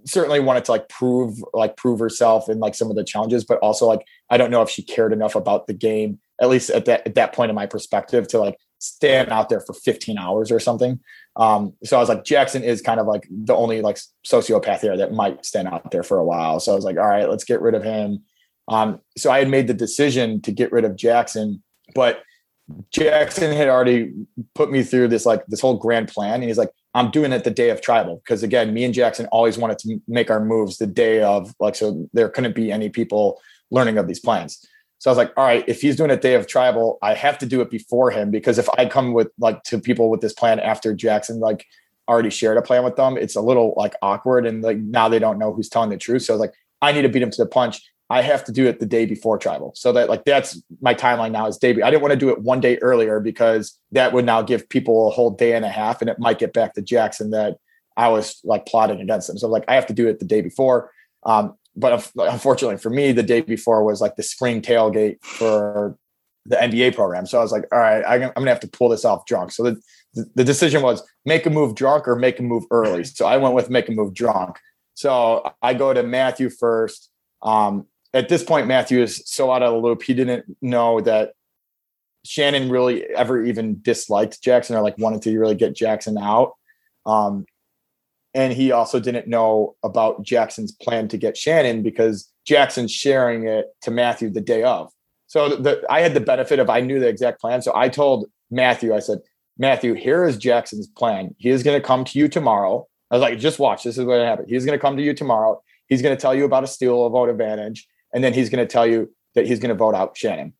certainly wanted to like prove like prove herself in like some of the challenges, but also like I don't know if she cared enough about the game, at least at that at that point in my perspective, to like stand out there for 15 hours or something. Um, so I was like, Jackson is kind of like the only like sociopath here that might stand out there for a while. So I was like, all right, let's get rid of him. Um, so I had made the decision to get rid of Jackson, but Jackson had already put me through this like this whole grand plan. And he's like, I'm doing it the day of tribal because again, me and Jackson always wanted to make our moves the day of like so there couldn't be any people learning of these plans. So I was like, all right, if he's doing a day of tribal, I have to do it before him because if I come with like to people with this plan after Jackson like already shared a plan with them, it's a little like awkward and like now they don't know who's telling the truth. So I like, I need to beat him to the punch. I have to do it the day before tribal. So that like that's my timeline now is day. I didn't want to do it one day earlier because that would now give people a whole day and a half and it might get back to Jackson that I was like plotting against them. So like I have to do it the day before. Um, but unfortunately for me, the day before was like the spring tailgate for the MBA program. So I was like, all right, I'm gonna have to pull this off drunk. So the the decision was make a move drunk or make a move early. So I went with make a move drunk. So I go to Matthew first. Um, at this point, Matthew is so out of the loop. He didn't know that Shannon really ever even disliked Jackson or like wanted to really get Jackson out. Um, and he also didn't know about Jackson's plan to get Shannon because Jackson's sharing it to Matthew the day of. So the, I had the benefit of I knew the exact plan. So I told Matthew, I said, Matthew, here is Jackson's plan. He is going to come to you tomorrow. I was like, just watch. This is what happened. He's going to come to you tomorrow. He's going to tell you about a steal of vote advantage, and then he's going to tell you that he's going to vote out Shannon.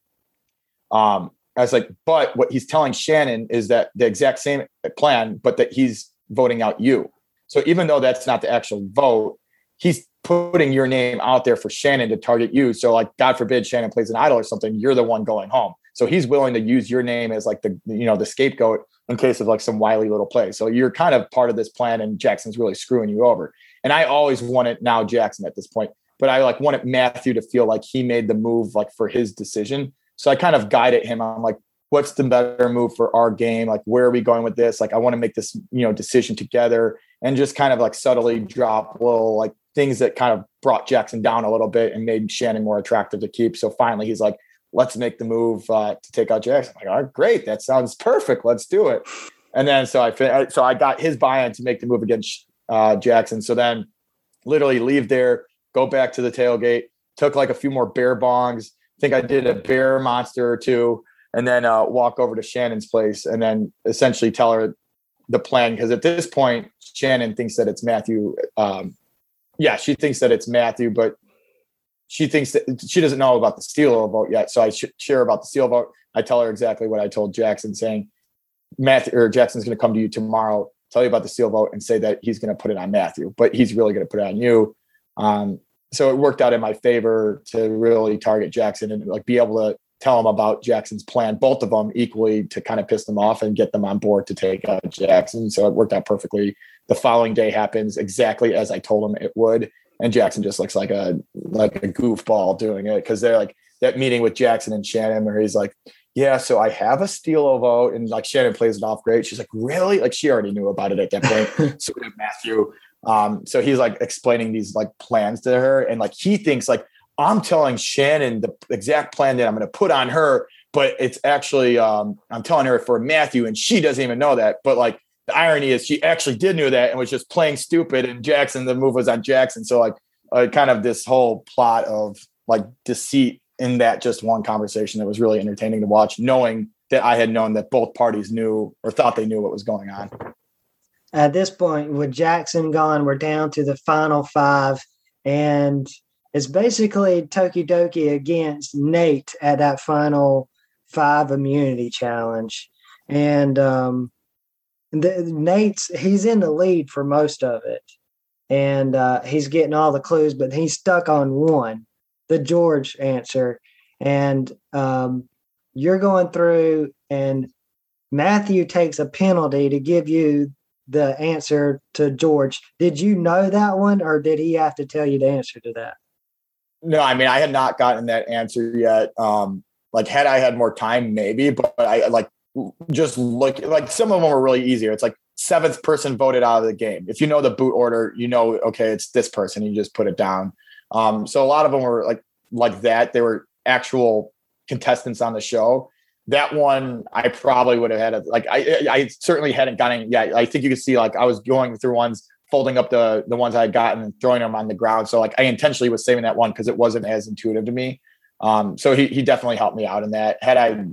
Um, I was like, but what he's telling Shannon is that the exact same plan, but that he's voting out you. So even though that's not the actual vote, he's putting your name out there for Shannon to target you. So like, God forbid Shannon plays an idol or something, you're the one going home. So he's willing to use your name as like the you know the scapegoat in case of like some wily little play. So you're kind of part of this plan, and Jackson's really screwing you over. And I always wanted now Jackson at this point, but I like wanted Matthew to feel like he made the move like for his decision. So I kind of guided him. I'm like, what's the better move for our game? Like, where are we going with this? Like, I want to make this, you know, decision together and just kind of like subtly drop little like things that kind of brought Jackson down a little bit and made Shannon more attractive to keep. So finally he's like, let's make the move uh, to take out Jackson. I'm like, all right, great. That sounds perfect. Let's do it. And then so I so I got his buy-in to make the move against uh, Jackson. So then literally leave there, go back to the tailgate, took like a few more bear bongs. I think I did a bear monster or two, and then uh, walk over to Shannon's place and then essentially tell her the plan. Because at this point, Shannon thinks that it's Matthew. Um, yeah, she thinks that it's Matthew, but she thinks that she doesn't know about the steal vote yet. So I sh- share about the steal vote. I tell her exactly what I told Jackson, saying Matthew or Jackson's going to come to you tomorrow, tell you about the steal vote, and say that he's going to put it on Matthew, but he's really going to put it on you. Um, so it worked out in my favor to really target Jackson and like be able to tell them about Jackson's plan, both of them equally to kind of piss them off and get them on board to take out Jackson. So it worked out perfectly. The following day happens exactly as I told him it would and Jackson just looks like a like a goofball doing it because they're like that meeting with Jackson and Shannon where he's like, yeah, so I have a steal vote, and like Shannon plays it off great. She's like, really? Like she already knew about it at that point. so did Matthew. Um, so he's like explaining these like plans to her, and like he thinks like I'm telling Shannon the exact plan that I'm going to put on her, but it's actually um, I'm telling her for Matthew, and she doesn't even know that. But like the irony is she actually did know that and was just playing stupid and Jackson the move was on Jackson so like uh, kind of this whole plot of like deceit in that just one conversation that was really entertaining to watch knowing that I had known that both parties knew or thought they knew what was going on at this point with Jackson gone we're down to the final 5 and it's basically Tokidoki against Nate at that final 5 immunity challenge and um the, Nate's he's in the lead for most of it, and uh, he's getting all the clues, but he's stuck on one, the George answer, and um, you're going through, and Matthew takes a penalty to give you the answer to George. Did you know that one, or did he have to tell you the answer to that? No, I mean I had not gotten that answer yet. Um, like had I had more time, maybe, but I like just look like some of them were really easier. It's like seventh person voted out of the game. If you know the boot order, you know, okay, it's this person. You just put it down. Um, so a lot of them were like like that. They were actual contestants on the show. That one, I probably would have had a like. I I certainly hadn't gotten. Yeah, I think you could see like I was going through ones, folding up the the ones I had gotten and throwing them on the ground. So like I intentionally was saving that one because it wasn't as intuitive to me. Um, so he he definitely helped me out in that. Had I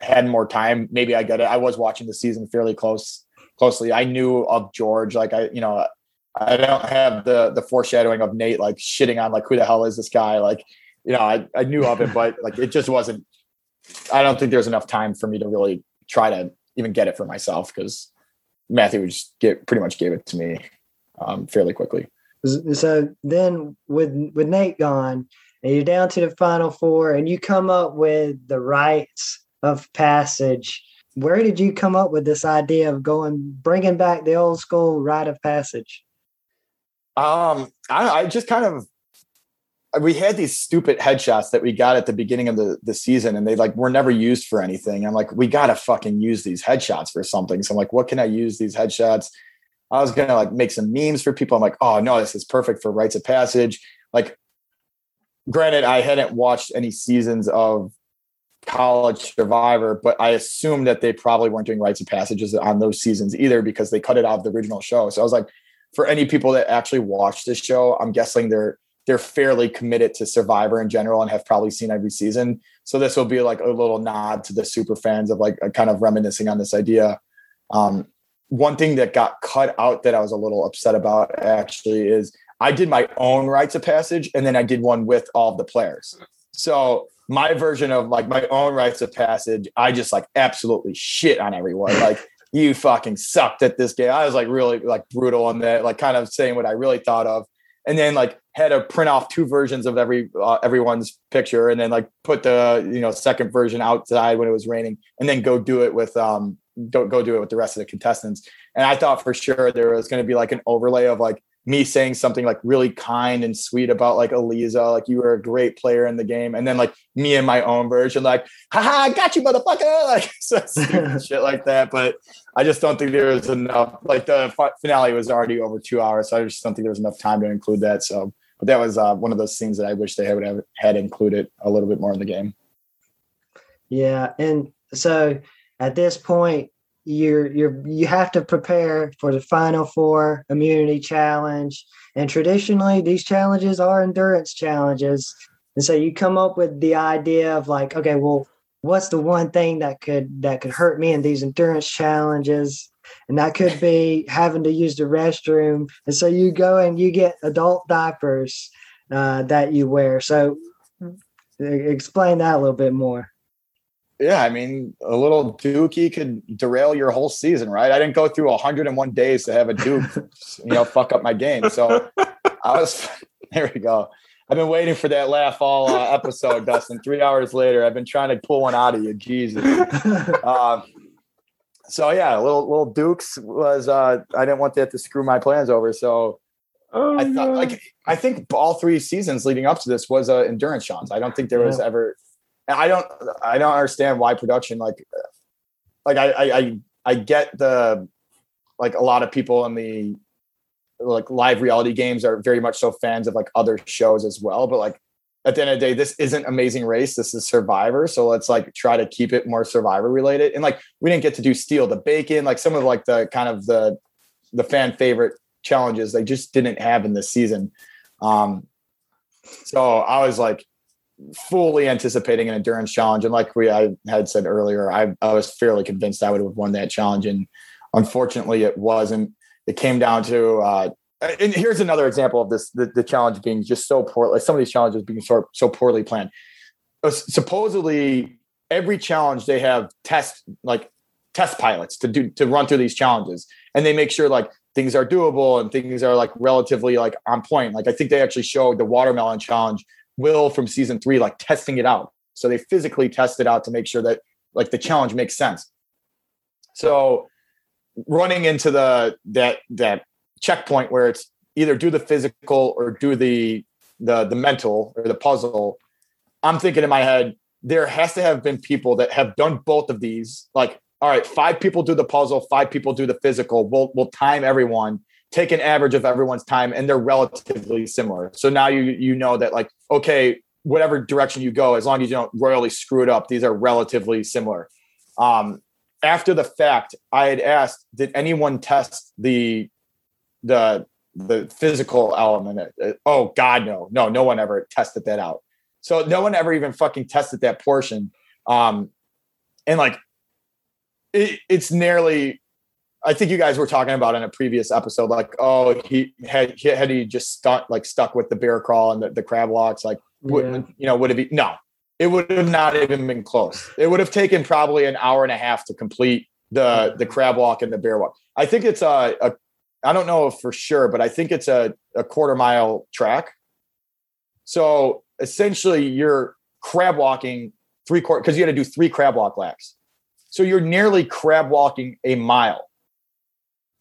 had more time, maybe I get it. I was watching the season fairly close closely. I knew of George, like I, you know, I don't have the the foreshadowing of Nate like shitting on like who the hell is this guy? Like, you know, I, I knew of it, but like it just wasn't I don't think there's enough time for me to really try to even get it for myself because Matthew just get pretty much gave it to me um, fairly quickly. So then with with Nate gone, and you're down to the final four, and you come up with the rites of passage. Where did you come up with this idea of going, bringing back the old school rite of passage? Um, I, I just kind of we had these stupid headshots that we got at the beginning of the, the season and they like were never used for anything. I'm like, we gotta fucking use these headshots for something. So I'm like, what can I use these headshots? I was gonna like make some memes for people. I'm like, oh no, this is perfect for rites of passage. Like, granted, I hadn't watched any seasons of college survivor, but I assumed that they probably weren't doing rites of passages on those seasons either because they cut it out of the original show. So I was like, for any people that actually watch this show, I'm guessing they're they're fairly committed to Survivor in general and have probably seen every season. So this will be like a little nod to the super fans of like kind of reminiscing on this idea. Um, one thing that got cut out that I was a little upset about actually is I did my own rites of passage and then I did one with all the players. So my version of like my own rites of passage, I just like absolutely shit on everyone. Like you fucking sucked at this game. I was like really like brutal on that, like kind of saying what I really thought of and then like had to print off two versions of every uh, everyone's picture and then like put the you know second version outside when it was raining and then go do it with um go go do it with the rest of the contestants and i thought for sure there was going to be like an overlay of like me saying something like really kind and sweet about like Eliza, like you were a great player in the game, and then like me and my own version, like, haha, I got you, motherfucker, like so shit like that. But I just don't think there was enough. Like the finale was already over two hours, so I just don't think there was enough time to include that. So, but that was uh, one of those scenes that I wish they would have had included a little bit more in the game. Yeah, and so at this point, you're you're you have to prepare for the final four immunity challenge. And traditionally these challenges are endurance challenges. And so you come up with the idea of like okay well what's the one thing that could that could hurt me in these endurance challenges? And that could be having to use the restroom. And so you go and you get adult diapers uh, that you wear. So explain that a little bit more yeah, I mean, a little dookie could derail your whole season, right? I didn't go through 101 days to have a duke, you know, fuck up my game. So I was, there we go. I've been waiting for that laugh all uh, episode, Dustin. Three hours later, I've been trying to pull one out of you. Jesus. Um, so yeah, little little Dukes was. Uh, I didn't want that to screw my plans over. So oh, I thought, God. like, I think all three seasons leading up to this was uh, endurance challenge. I don't think there was ever I don't I don't understand why production like like I I I get the like a lot of people in the like live reality games are very much so fans of like other shows as well but like at the end of the day this isn't amazing race this is survivor so let's like try to keep it more survivor related. And like we didn't get to do steal the bacon like some of like the kind of the the fan favorite challenges they just didn't have in this season. Um so i was like fully anticipating an endurance challenge. And like we I had said earlier, I, I was fairly convinced I would have won that challenge. And unfortunately it wasn't. It came down to uh, and here's another example of this the, the challenge being just so poor like some of these challenges being so, so poorly planned uh, supposedly every challenge they have test like test pilots to do to run through these challenges and they make sure like things are doable and things are like relatively like on point like i think they actually showed the watermelon challenge Will from season three, like testing it out. So they physically test it out to make sure that like the challenge makes sense. So running into the that that checkpoint where it's either do the physical or do the the the mental or the puzzle, I'm thinking in my head, there has to have been people that have done both of these. Like, all right, five people do the puzzle, five people do the physical. We'll we'll time everyone take an average of everyone's time and they're relatively similar. So now you you know that like okay, whatever direction you go, as long as you don't royally screw it up, these are relatively similar. Um, after the fact, I had asked, did anyone test the the the physical element? Oh God, no, no, no one ever tested that out. So no one ever even fucking tested that portion. Um, and like it, it's nearly I think you guys were talking about in a previous episode, like, oh, he had he, had he just stuck like stuck with the bear crawl and the, the crab walks, like, yeah. you know, would it be no? It would have not even been close. It would have taken probably an hour and a half to complete the the crab walk and the bear walk. I think it's a, a I don't know for sure, but I think it's a, a quarter mile track. So essentially, you're crab walking three quarter because you had to do three crab walk laps. So you're nearly crab walking a mile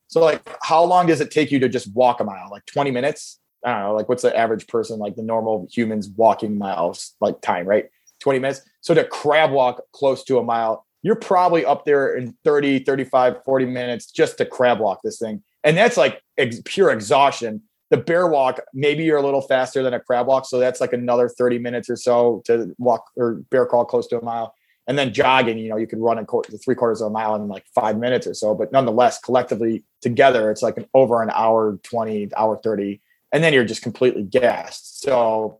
so like how long does it take you to just walk a mile? Like 20 minutes? I don't know, like what's the average person, like the normal humans walking miles, like time, right? 20 minutes. So to crab walk close to a mile, you're probably up there in 30, 35, 40 minutes just to crab walk this thing. And that's like ex- pure exhaustion. The bear walk, maybe you're a little faster than a crab walk. So that's like another 30 minutes or so to walk or bear crawl close to a mile. And then jogging, you know, you could run a quarter, three quarters of a mile in like five minutes or so. But nonetheless, collectively together, it's like an over an hour 20, hour 30. And then you're just completely gassed. So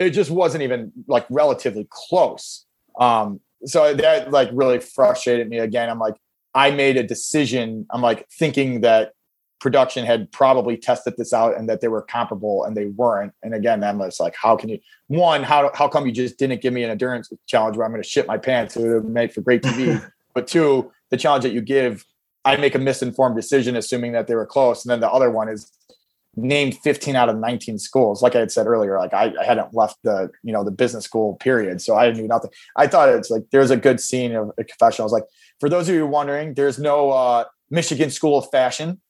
it just wasn't even like relatively close. Um, so that like really frustrated me again. I'm like, I made a decision. I'm like thinking that production had probably tested this out and that they were comparable and they weren't. And again, I'm just like, how can you one, how how come you just didn't give me an endurance challenge where I'm gonna shit my pants? It would have made for great TV. but two, the challenge that you give, I make a misinformed decision assuming that they were close. And then the other one is named 15 out of 19 schools. Like I had said earlier, like I, I, hadn't left the, you know, the business school period. So I knew nothing. I thought it's like, there's a good scene of a confession. I was like, for those of you wondering, there's no uh, Michigan School of Fashion.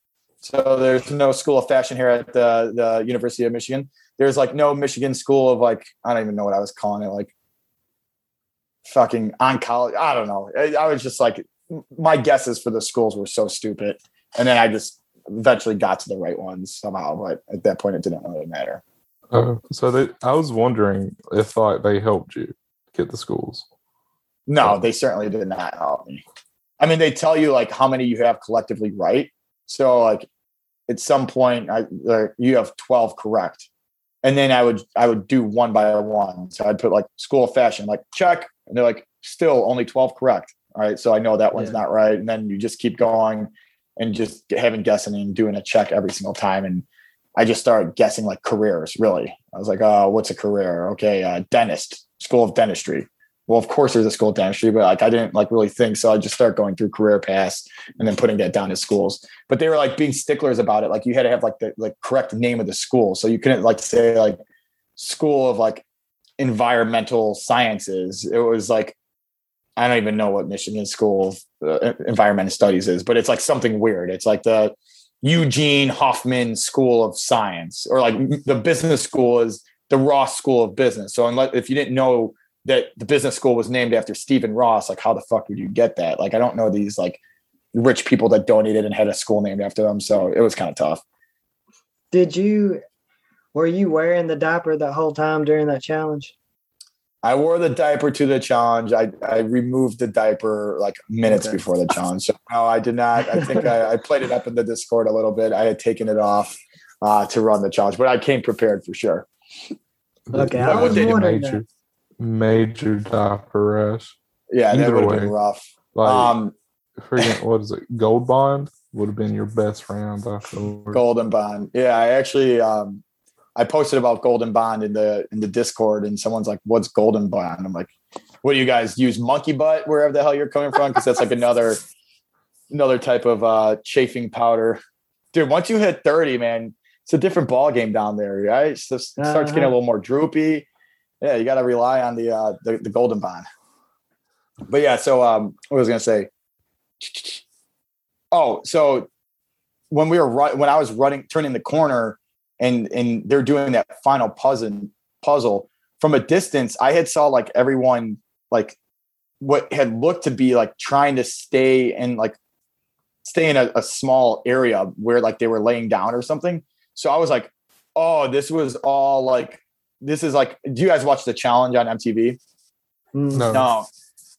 So there's no School of Fashion here at the, the University of Michigan. There's like no Michigan School of like, I don't even know what I was calling it. Like fucking oncology. I don't know. I, I was just like, my guesses for the schools were so stupid. And then I just eventually got to the right ones somehow, but at that point, it didn't really matter. Uh, so they, I was wondering if like they helped you get the schools. No, they certainly did not help me. I mean, they tell you like how many you have collectively right. So like at some point, I like, you have twelve correct, and then I would I would do one by one. So I'd put like school of fashion, like check, and they're like still only twelve correct. All right, so I know that one's yeah. not right, and then you just keep going and just having guessing and doing a check every single time. And I just started guessing like careers. Really, I was like, "Oh, what's a career? Okay, uh, dentist, school of dentistry." Well, of course, there's a school dentistry, but like I didn't like really think, so I just started going through career paths and then putting that down to schools. But they were like being sticklers about it. Like you had to have like the like correct name of the school, so you couldn't like say like school of like environmental sciences. It was like I don't even know what Michigan School of uh, Environmental Studies is, but it's like something weird. It's like the Eugene Hoffman School of Science, or like the business school is the Ross School of Business. So unless if you didn't know that the business school was named after Stephen Ross, like how the fuck would you get that? Like I don't know these like rich people that donated and had a school named after them. So it was kind of tough. Did you were you wearing the diaper the whole time during that challenge? I wore the diaper to the challenge. I, I removed the diaper like minutes okay. before the challenge. So no, I did not. I think I, I, played it up in the Discord a little bit. I had taken it off uh, to run the challenge, but I came prepared for sure. Okay, I was major, major diaper rash. Yeah, Either that would have been rough. Like, um, freaking, what is it? Gold Bond would have been your best round. Golden Bond. Yeah, I actually um, I posted about Golden Bond in the in the Discord, and someone's like, "What's Golden Bond?" I'm like, "What do you guys use? Monkey butt wherever the hell you're coming from? Because that's like another another type of uh, chafing powder, dude. Once you hit 30, man, it's a different ball game down there, right? It starts uh-huh. getting a little more droopy. Yeah, you got to rely on the, uh, the the Golden Bond. But yeah, so um, what was I gonna say? Oh, so when we were when I was running, turning the corner and and they're doing that final puzzle puzzle from a distance i had saw like everyone like what had looked to be like trying to stay in like stay in a, a small area where like they were laying down or something so i was like oh this was all like this is like do you guys watch the challenge on mtv mm. no no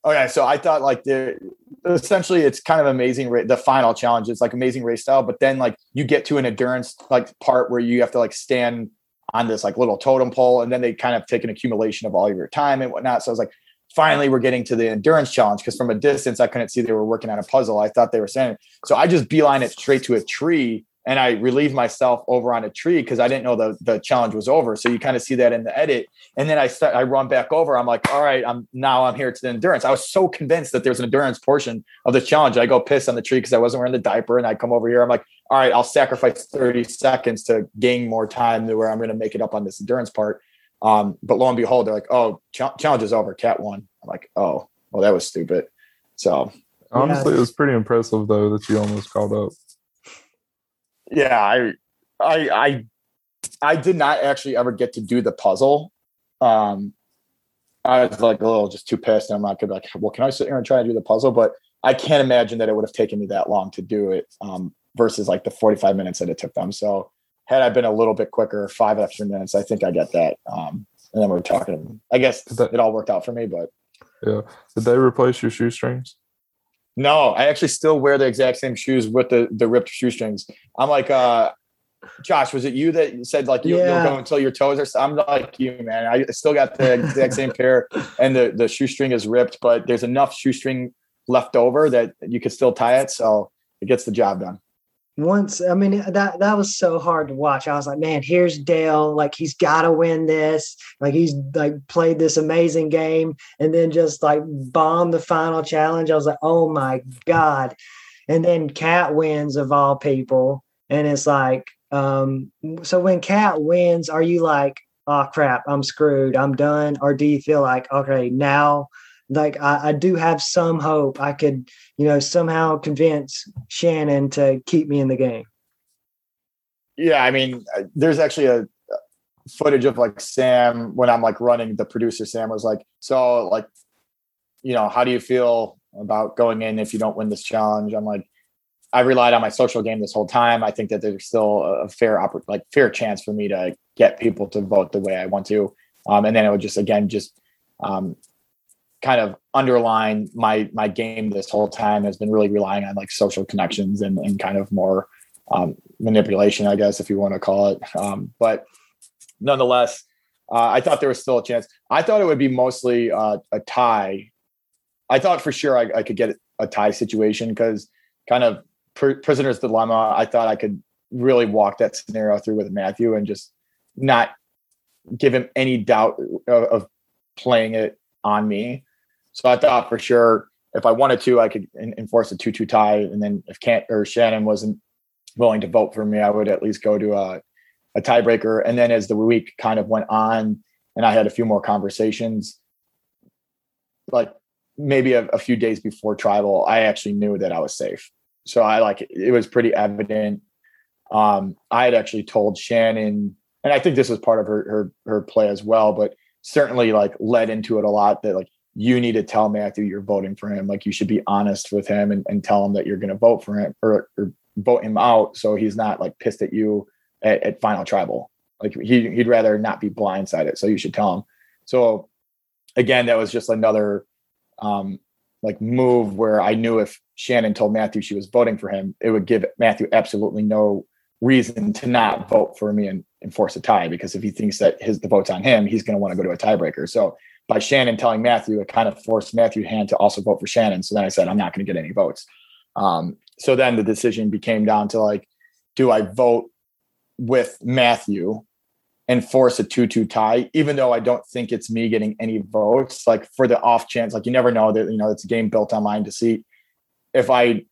Okay, so I thought like the essentially it's kind of amazing. The final challenge is like amazing race style, but then like you get to an endurance like part where you have to like stand on this like little totem pole, and then they kind of take an accumulation of all of your time and whatnot. So I was like, finally, we're getting to the endurance challenge because from a distance I couldn't see they were working on a puzzle. I thought they were saying so. I just beeline it straight to a tree and I relieve myself over on a tree because I didn't know the the challenge was over. So you kind of see that in the edit, and then I start I run back over. I'm like, all right, I'm now I'm here to the endurance. I was so convinced that there's an endurance portion of the challenge. I go piss on the tree because I wasn't wearing the diaper, and I come over here. I'm like, all right, I'll sacrifice 30 seconds to gain more time to where I'm going to make it up on this endurance part. Um, but lo and behold, they're like, oh, ch- challenge is over. Kat won. I'm like, oh, well, that was stupid. So honestly, yeah. it was pretty impressive though that you almost called up yeah, I, I, I I did not actually ever get to do the puzzle. Um, I was like a little just too pissed. And I'm not gonna be like, well, can I sit here and try and do the puzzle? But I can't imagine that it would have taken me that long to do it um, versus like the 45 minutes that it took them. So had I been a little bit quicker, five extra minutes, I think I get that. Um, and then we are talking. I guess it all worked out for me, but Yeah. Did they replace your shoestrings? No, I actually still wear the exact same shoes with the the ripped shoestrings. I'm like, uh, Josh, was it you that said like you, Yeah. you'll go until your toes are? I'm like you, man. I still got the exact same pair, and the the shoestring is ripped, but there's enough shoestring left over that you could still tie it, so it gets the job done. Once i mean that that was so hard to watch. I was like man here's dale like he's got to win this. Like he's like played this amazing game and then just like bomb the final challenge. I was like oh my god. And then Kat wins of all people. And it's like um so when Kat wins are you like oh crap i'm screwed. I'm done. Or do you feel like okay now like I, I do have some hope i could you know somehow convince shannon to keep me in the game Yeah, I mean, uh, there's actually a uh, footage of like Sam when I'm like running. The producer Sam was like, "So, like, you know, how do you feel about going in if you don't win this challenge?" I'm like, I relied on my social game this whole time. I think that there's still a fair oppor- like fair chance for me to get people to vote the way I want to, um, and then it would just again just um, kind of underline my my game this whole time has been really relying on like social connections and and kind of more um, manipulation, I guess, if you want to call it. Um, but nonetheless, uh, I thought there was still a chance. I thought it would be mostly uh, a tie. I thought for sure I, I could get a tie situation because kind of pr- prisoner's dilemma. I thought I could really walk that scenario through with Matthew and just not give him any doubt of, of playing it on me. So I thought for sure if I wanted to, I could en- enforce a two-two tie, and then if Kent or Shannon wasn't willing to vote for me, I would at least go to a, a tiebreaker. And then as the week kind of went on, and I had a few more conversations, like maybe a, a few days before tribal, I actually knew that I was safe. So I like it was pretty evident. Um, I had actually told Shannon, and I think this was part of her her her play as well, but certainly like led into it a lot that like you need to tell Matthew you're voting for him. Like you should be honest with him and, and tell him that you're going to vote for him or, or vote him out so he's not like pissed at you at, at final tribal. Like he, he'd rather not be blindsided. So you should tell him. So again, that was just another um, like move where I knew if Shannon told Matthew she was voting for him, it would give Matthew absolutely no reason to not vote for me and, and force a tie because if he thinks that his the vote's on him, he's going to want to go to a tiebreaker. So by Shannon telling Matthew, it kind of forced Matthew Hand to also vote for Shannon. So then I said, I'm not going to get any votes. Um, so then the decision became down to like, do I vote with Matthew and force a 2-2 tie, even though I don't think it's me getting any votes, like for the off chance, like you never know that, you know, it's a game built online to see if I,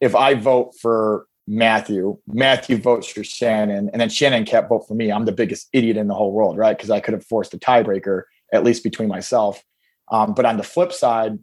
if I vote for Matthew, Matthew votes for Shannon, and then Shannon can't vote for me. I'm the biggest idiot in the whole world, right? Because I could have forced a tiebreaker at least between myself. Um, but on the flip side,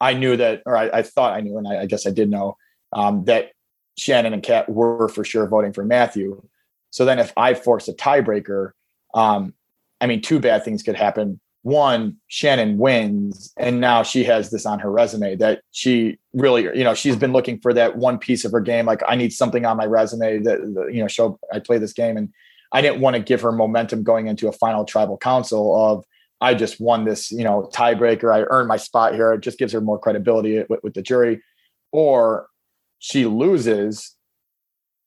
I knew that, or I, I thought I knew, and I, I guess I did know um, that Shannon and Kat were for sure voting for Matthew. So then, if I force a tiebreaker, um, I mean, two bad things could happen. One, Shannon wins, and now she has this on her resume that she really, you know, she's been looking for that one piece of her game. Like, I need something on my resume that, you know, show I play this game. And I didn't want to give her momentum going into a final tribal council of, I just won this, you know, tiebreaker. I earned my spot here. It just gives her more credibility with, with the jury. Or she loses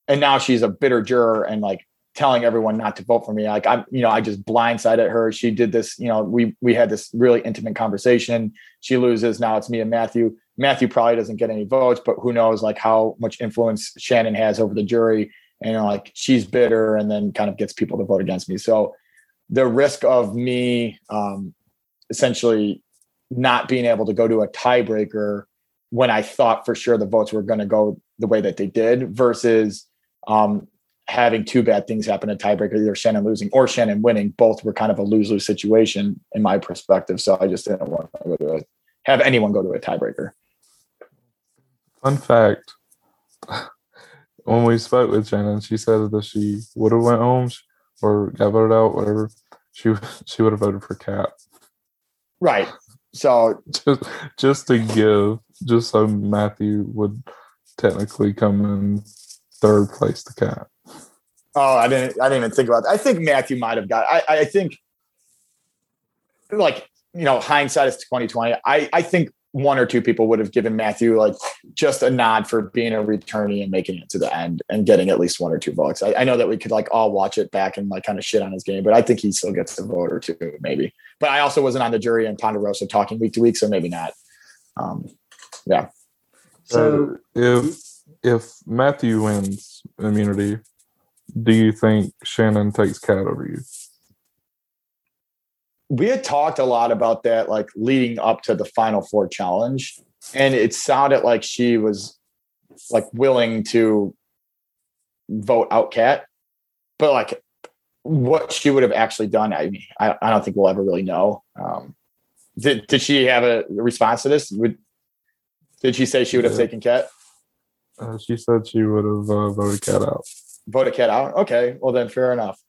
and now she's a bitter juror and like telling everyone not to vote for me. Like I'm, you know, I just blindsided her. She did this, you know, we we had this really intimate conversation. She loses. Now it's me and Matthew. Matthew probably doesn't get any votes, but who knows like how much influence Shannon has over the jury. And like she's bitter and then kind of gets people to vote against me. So the risk of me um essentially not being able to go to a tiebreaker when I thought for sure the votes were going to go the way that they did versus um, having two bad things happen in tiebreaker, either Shannon losing or Shannon winning. Both were kind of a lose lose situation in my perspective. So I just didn't want to go to a, have anyone go to a tiebreaker. Fun fact. When we spoke with Shannon, she said that she would have went home or got voted out, whatever. She she would have voted for Kat. Right. So just just to give, just so Matthew would technically come in third place to Kat. Oh, I didn't. I didn't even think about that. I think Matthew might have got. I, I think, like you know, hindsight is twenty twenty. I I think one or two people would have given Matthew like just a nod for being a returnee and making it to the end and getting at least one or two votes. I, I know that we could like all watch it back and like kind of shit on his game, but I think he still gets a vote or two, maybe. But I also wasn't on the jury in Ponderosa talking week to week, so maybe not. Um, yeah. So if if Matthew wins immunity, do you think Shannon takes Kat over you? We had talked a lot about that, like leading up to the Final Four challenge, and it sounded like she was like willing to vote out Kat, but like what she would have actually done, I mean, I, I don't think we'll ever really know. Um, did did she have a response to this? Would did she say she would have Yeah. taken Kat? Uh, she said she would have uh, voted Kat out. voted Kat out. Okay, well then, fair enough.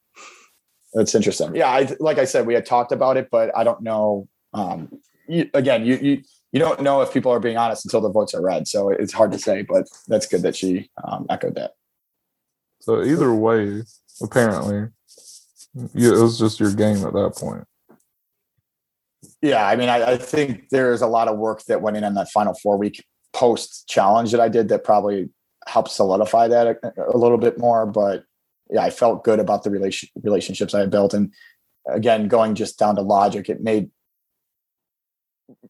That's interesting. Yeah, I like I said, we had talked about it, but I don't know. Um, you, again, you you you don't know if people are being honest until the votes are read, so it's hard to say. But that's good that she um, echoed that. So either way, apparently, you, it was just your game at that point. Yeah, I mean, I, I think there's a lot of work that went in on that final four week post challenge that I did that probably helped solidify that a, a little bit more. But yeah, I felt good about the relation, relationships I had built. And again, going just down to logic, it made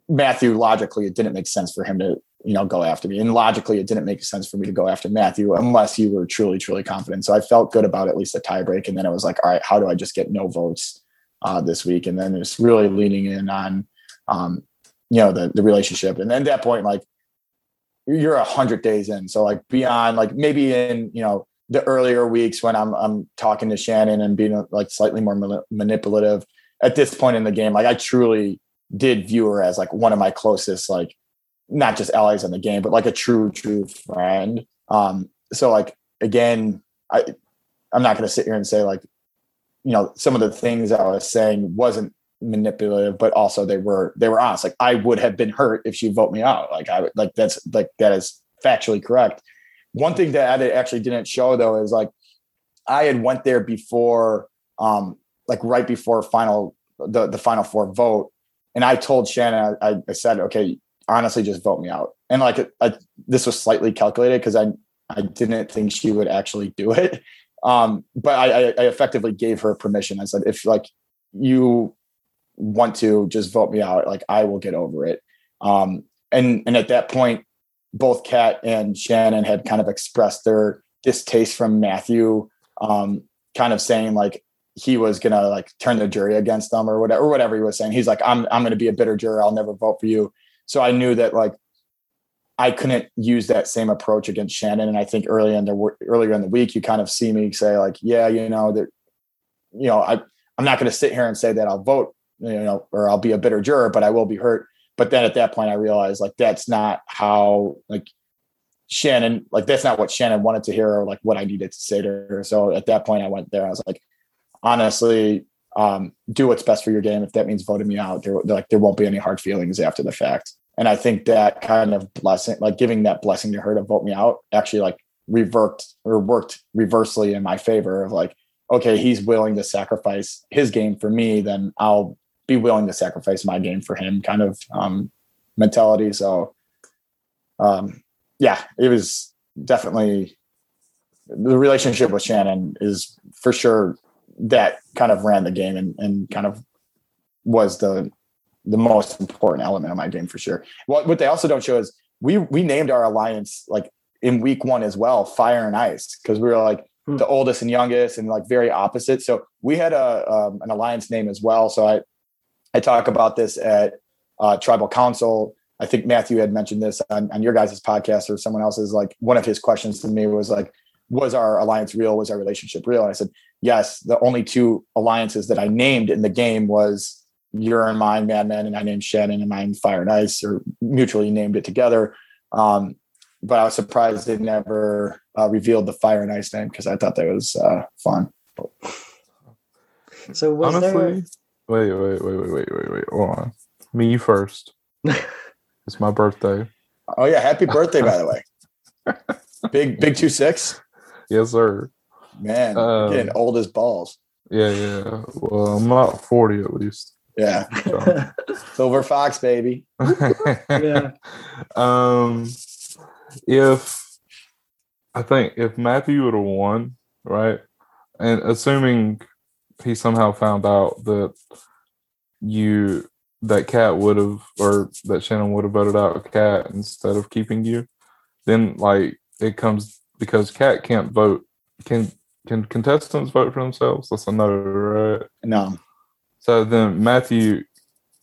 Matthew logically, it didn't make sense for him to, you know, go after me. And logically, it didn't make sense for me to go after Matthew unless you were truly, truly confident. So I felt good about at least a tiebreak. And then it was like, all right, how do I just get no votes uh, this week? And then it's really leaning in on, um, you know, the, the relationship. And then at that point, like, you're a hundred days in. So like beyond like maybe in, you know, the earlier weeks when I'm, I'm talking to Shannon and being like slightly more manipulative at this point in the game, like I truly did view her as like one of my closest, like not just allies in the game, but like a true, true friend. Um, so like, again, I, I'm not to sit here and say like, you know, some of the things I was saying wasn't manipulative, but also they were they were honest. Like I would have been hurt if she vote me out. Like I like that's like that is factually correct. One thing that I actually didn't show though is like I had went there before, um, like right before final the the final four vote, and I told Shannon I, I said, okay, honestly, just vote me out. And like I, this was slightly calculated because I I didn't think she would actually do it. Um, but I, I effectively gave her permission. I said, if like you want to just vote me out, like I will get over it. Um, and and at that point, both Kat and Shannon had kind of expressed their distaste from Matthew, um, kind of saying like he was gonna like turn the jury against them or whatever, or whatever he was saying. He's like, I'm I'm gonna be a bitter juror. I'll never vote for you. So I knew that like I couldn't use that same approach against Shannon. And I think early in the earlier in the week, you kind of see me say like, yeah, you know that, you know, I I'm not to sit here and say that I'll vote, you know, or I'll be a bitter juror, but I will be hurt. But then at that point, I realized like that's not how like Shannon, like that's not what Shannon wanted to hear or like what I needed to say to her. So at that point, I went there. I was like, honestly, um, do what's best for your game. If that means voting me out, there like there won't be any hard feelings after the fact. And I think that kind of blessing, like giving that blessing to her to vote me out, actually like revert or worked reversely in my favor of like, okay, he's willing to sacrifice his game for me, then I'll be willing to sacrifice my game for him kind of um, mentality. So, um, yeah, it was definitely the relationship with Shannon is for sure that kind of ran the game and, and kind of was the the most important element of my game for sure. What what they also don't show is we we named our alliance like in week one as well, fire and ice, because we were like Hmm. the oldest and youngest and like very opposite. So we had a um, an alliance name as well. So I I talk about this at uh, tribal council. I think Matthew had mentioned this on, on your guys' podcast or someone else's. Like one of his questions to me was like, was our alliance real? Was our relationship real? And I said, yes. The only two alliances that I named in the game was your and mine, Madman, and I named Shannon and mine Fire and Ice, or mutually named it together. Um, but I was surprised they never uh, revealed the Fire and Ice name because I thought that was uh, fun. So was Honestly, wait, wait, wait, wait, wait, wait, wait. Hold on. Me first. it's my birthday. Oh yeah, happy birthday by the way. Big big two six. Yes, sir. Man, Um, getting old as balls. Yeah, yeah. Well, I'm not 40 at least. Yeah, So. there? Silver Fox baby. yeah. Um, if I think if Matthew would have won, right, and assuming he somehow found out that you that Kat would have or that Shannon would have voted out a Kat instead of keeping you, then like it comes because Kat can't vote. Can can contestants vote for themselves? That's a no, right? No, So then Matthew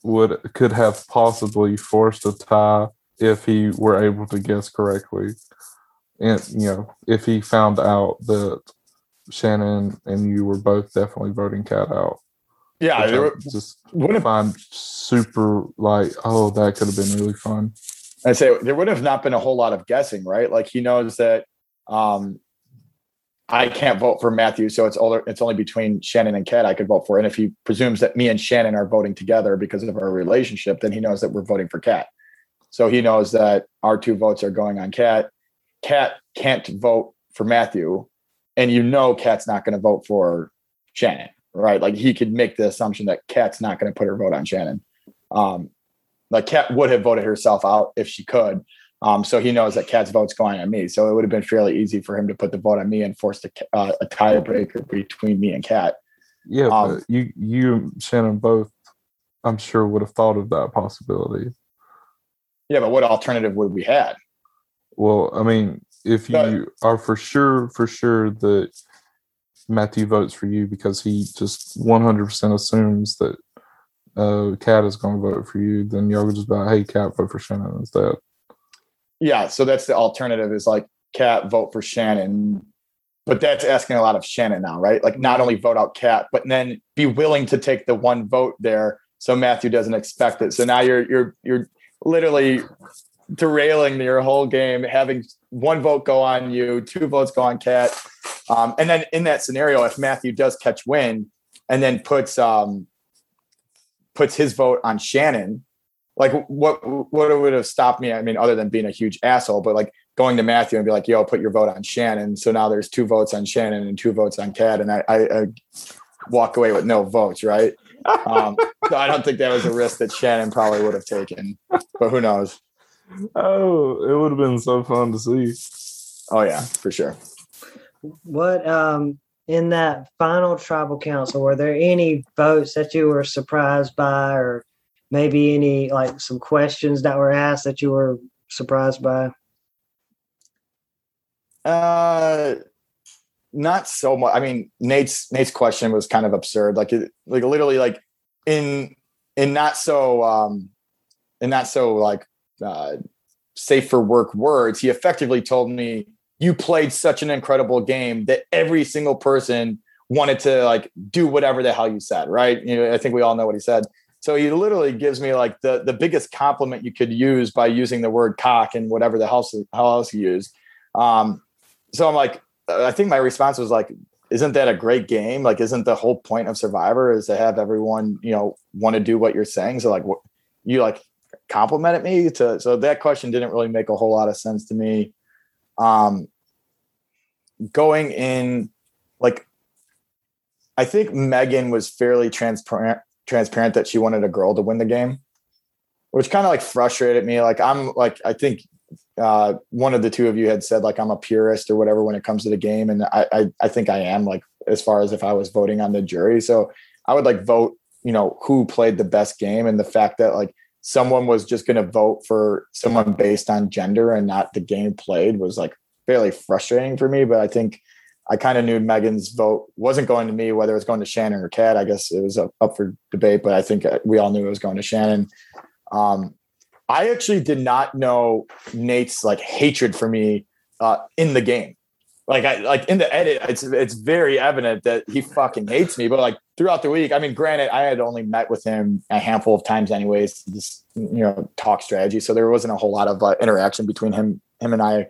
would could have possibly forced a tie if he were able to guess correctly. And you know, if he found out that Shannon and you were both definitely voting Kat out. yeah, I were, just would have find super like, oh, that could have been really fun. I say there would have not been a whole lot of guessing, right? Like he knows that um I can't vote for Matthew, so it's all it's only between Shannon and Kat I could vote for. And if he presumes that me and Shannon are voting together because of our relationship, then he knows that we're voting for Kat. So he knows that our two votes are going on Kat. Kat can't vote for Matthew, and you know Kat's not going to vote for Shannon, right? Like he could make the assumption that Kat's not going to put her vote on Shannon. Um, like Kat would have voted herself out if she could. Um, so he knows that Kat's vote's going on me. So it would have been fairly easy for him to put the vote on me and force a, uh, a tiebreaker between me and Kat. Yeah, Um, but you you Shannon both I'm sure would have thought of that possibility. Yeah, but what alternative would we had? Well, I mean, if you are for sure, for sure that Matthew votes for you because he just 100% assumes that uh, Kat is going to vote for you, then y'all would just be like, hey, Kat, vote for Shannon instead. Yeah, so that's the alternative is like Kat, vote for Shannon. But that's asking a lot of Shannon now, right? Like not only vote out Kat, but then be willing to take the one vote there so Matthew doesn't expect it. So now you're you're you're literally derailing your whole game, having one vote go on you, two votes go on Kat. Um, and then in that scenario, if Matthew does catch wind and then puts um puts his vote on Shannon, like what what would have stopped me? I mean, other than being a huge asshole, but like going to Matthew and be like, "Yo, put your vote on Shannon." So now there's two votes on Shannon and two votes on Kat, and I, I, I walk away with no votes, right? Um, so I don't think that was a risk that Shannon probably would have taken, but who knows? Oh, it would have been so fun to see. Oh yeah, for sure. What um in that final tribal council were there any votes that you were surprised by or maybe any like some questions that were asked that you were surprised by? Uh, not so much. I mean, Nate's Nate's question was kind of absurd. Like, it, like literally, like in in not so um in not so like uh safe for work words. He effectively told me, "You played such an incredible game that every single person wanted to like do whatever the hell you said." Right? You know, I think we all know what he said. So he literally gives me like the the biggest compliment you could use by using the word cock and whatever the hell else he used. Um, so I'm like, I think my response was like, isn't that a great game? Like, isn't the whole point of Survivor is to have everyone, you know, want to do what you're saying? So like, you like complimented me to, so that question didn't really make a whole lot of sense to me. Um, going in, like, I think Megan was fairly transparent, transparent that she wanted a girl to win the game, which kind of like frustrated me. Like, I'm like, I think uh, one of the two of you had said like I'm a purist or whatever when it comes to the game, and I, I I think I am like as far as if I was voting on the jury. So I would like vote, you know, who played the best game, and the fact that like someone was just going to vote for someone based on gender and not the game played was like fairly frustrating for me. But I think I kind of knew Megan's vote wasn't going to me, whether it was going to Shannon or Kat. I guess it was up, for debate, but I think uh, we all knew it was going to Shannon. Um, I actually did not know Nate's like hatred for me uh, in the game. Like I like in the edit, it's it's very evident that he fucking hates me. But like throughout the week, I mean, granted, I had only met with him a handful of times, anyways. Just you know, talk strategy, so there wasn't a whole lot of uh, interaction between him him and I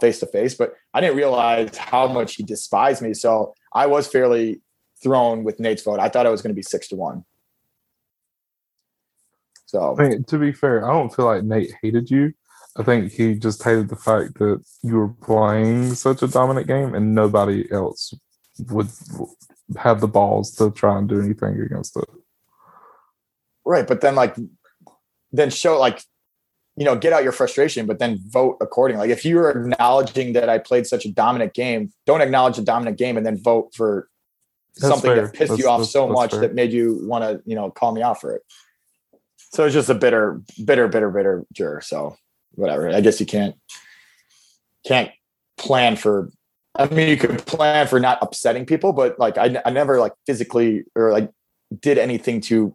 face to face, but I didn't realize how much he despised me. So I was fairly thrown with Nate's vote. I thought it was going to be six to one. So I mean, to be fair, I don't feel like Nate hated you. I think he just hated the fact that you were playing such a dominant game and nobody else would have the balls to try and do anything against it. right, but then like then show like you know get out your frustration, but then vote accordingly. Like if you're acknowledging that I played such a dominant game, don't acknowledge the dominant game and then vote for That's something fair. that pissed That's- you off so much fair. that made you want to you know call me out for it. So it's just a bitter, bitter, bitter, bitter juror. So whatever. I guess you can't can't plan for. I mean, you could plan for not upsetting people, but like I, I never like physically or like did anything to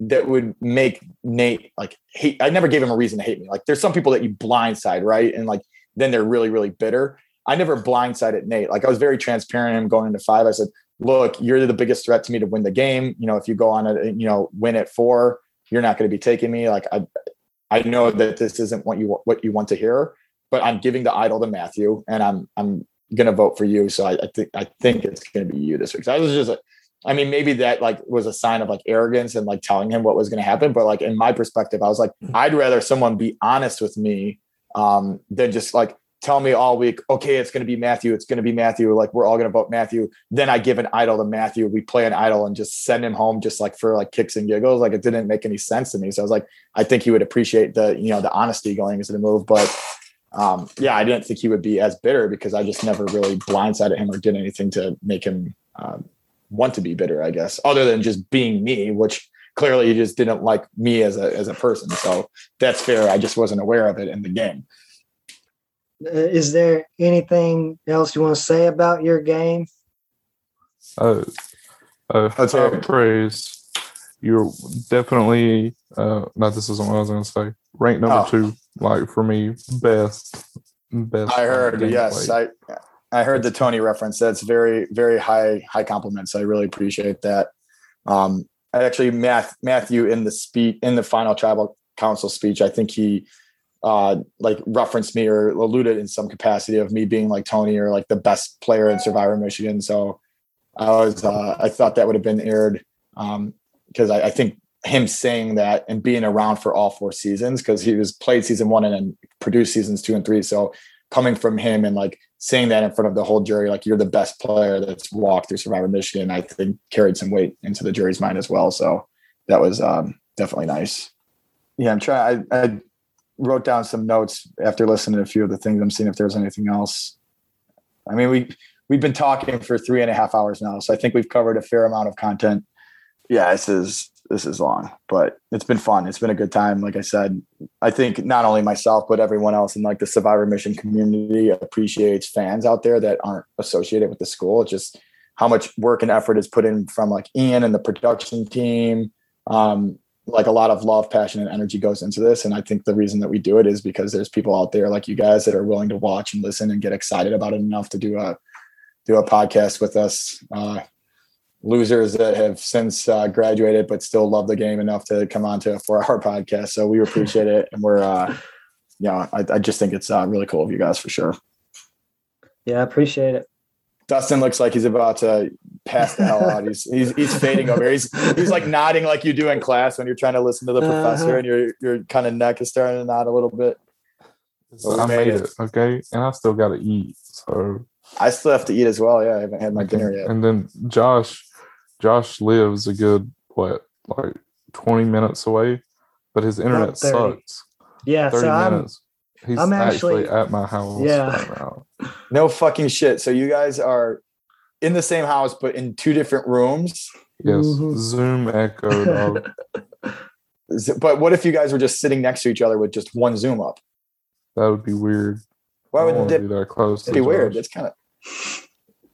that would make Nate like hate. I never gave him a reason to hate me. Like there's some people that you blindside, right? And like then they're really, really bitter. I never blindsided Nate. Like I was very transparent. him going into five. I said, "Look, you're the biggest threat to me to win the game. You know, if you go on a you know win at four, you're not going to be taking me. Like I, I know that this isn't what you what you want to hear, but I'm giving the idol to Matthew, and I'm I'm gonna vote for you. So I, I think I think it's gonna be you this week. So I was just, I mean, maybe that like was a sign of like arrogance and like telling him what was gonna happen. But like in my perspective, I was like, I'd rather someone be honest with me um, than just like tell me all week, okay, it's gonna be Matthew, it's gonna be Matthew. Like we're all gonna vote Matthew. Then I give an idol to Matthew. We play an idol and just send him home just like for like kicks and giggles. Like it didn't make any sense to me. So I was like, I think he would appreciate the you know the honesty going into the move, but um, yeah, I didn't think he would be as bitter because I just never really blindsided him or did anything to make him um, want to be bitter, I guess, other than just being me, which clearly he just didn't like me as a as a person. So that's fair. I just wasn't aware of it in the game. Uh, Is there anything else you want to say about your game? Uh, uh, Let's hear high it. praise. You're definitely uh, no, This isn't what I was going to say. Rank number Oh. two, like for me, best. Best. I heard, yes, played. I I heard the Tony reference. That's very very high high compliments. I really appreciate that. Um, I actually Math, Matthew in the speech in the final tribal council speech, I think he uh like referenced me or alluded in some capacity of me being like Tony or like the best player in Survivor Michigan. So I was uh I thought that would have been aired um because I, I think him saying that and being around for all four seasons because he was played season one and then produced seasons two and three. So coming from him and like saying that in front of the whole jury, like you're the best player that's walked through Survivor Michigan, I think carried some weight into the jury's mind as well. So that was um, definitely nice. Yeah, I'm trying. I, I wrote down some notes after listening to a few of the things. I'm seeing if there's anything else. I mean, we we've been talking for three and a half hours now, so I think we've covered a fair amount of content. Yeah, this is this is long, but it's been fun. It's been a good time. Like I said, I think not only myself but everyone else in like the Survivor Michigan community appreciates fans out there that aren't associated with the school. It's just how much work and effort is put in from like Ian and the production team. Um, like a lot of love, passion, and energy goes into this. And I think the reason that we do it is because there's people out there like you guys that are willing to watch and listen and get excited about it enough to do a do a podcast with us. Uh, losers that have since uh, graduated but still love the game enough to come on to a four hour podcast. So we appreciate it, and we're uh, yeah, I, I just think it's uh, really cool of you guys for sure. Yeah, I appreciate it. Dustin looks like he's about to pass the hell out. He's he's he's fading over. He's he's like nodding like you do in class when you're trying to listen to the professor Uh-huh. and your your kind of neck is starting to nod a little bit. But we I made made it. it. Okay, and I still got to eat. So I still have to eat as well. Yeah, I haven't had my dinner yet. And then Josh, Josh lives a good what, like twenty minutes away, but his internet sucks. Yeah, Thirty so I'm minutes. He's I'm actually, actually- at my house Yeah. right now. No fucking shit. So you guys are in the same house but in two different rooms. Yes, Mhm. Zoom echo. Dog. But what if you guys were just sitting next to each other with just one Zoom up? that would be weird. Why I don't would wanna that be that close? It'd to be weird. Josh. That's kind of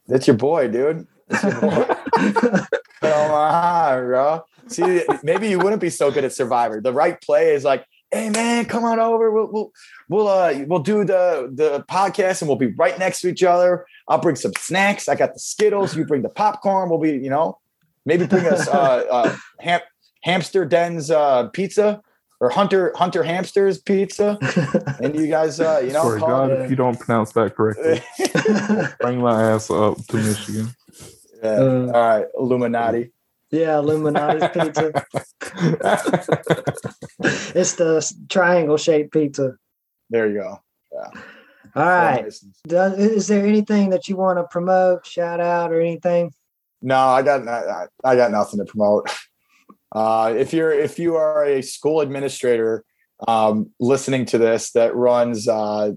that's your boy, dude. That's your boy. Come on, bro. See, maybe you wouldn't be so good at Survivor. The right play is like, hey man, come on over. We'll we'll we'll uh we'll do the the podcast and we'll be right next to each other. I'll bring some snacks. I got the Skittles. You bring the popcorn. We'll be, you know, maybe bring us uh, uh ham- hamster dens uh pizza. or Hunter Hunter Hamsters Pizza, and you guys, uh, you know, Swear to call God, it- if you don't pronounce that correctly, bring my ass up to Michigan. Yeah. Uh, All right, Illuminati. Yeah, Illuminati's pizza. It's the triangle shaped pizza. There you go. Yeah. All right. Does, is there anything that you want to promote, shout out, or anything? No, I got I, I got nothing to promote. Uh, if you're if you are a school administrator um, listening to this that runs uh,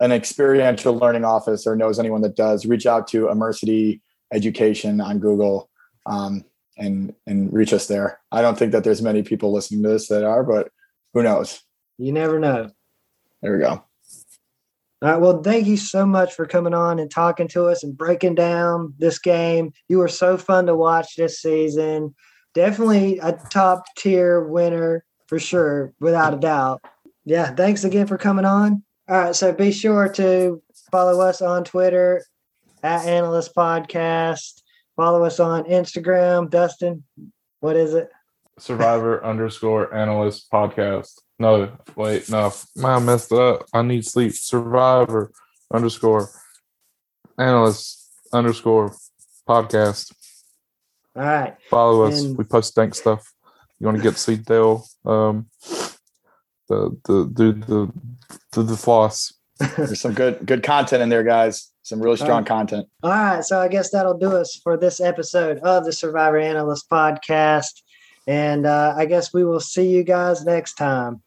an experiential learning office or knows anyone that does, reach out to Immersity Education on Google um, and and reach us there. I don't think that there's many people listening to this that are, but who knows? You never know. There we go. All right. Well, thank you so much for coming on and talking to us and breaking down this game. You were so fun to watch this season. Definitely a top tier winner for sure, without a doubt. Yeah. Thanks again for coming on. All right. So be sure to follow us on Twitter at Analyst Podcast. Follow us on Instagram. Dustin, what is it? Survivor underscore analyst podcast. No, wait, no, I messed up. I need sleep. Survivor underscore analyst underscore podcast. All right. Follow us. And- we post dank stuff. You want to get to see Dale, um, the the do the the, the floss. There's some good good content in there, guys. Some really strong content. All right, so I guess that'll do us for this episode of the Survivor Analyst Podcast. And uh, I guess we will see you guys next time.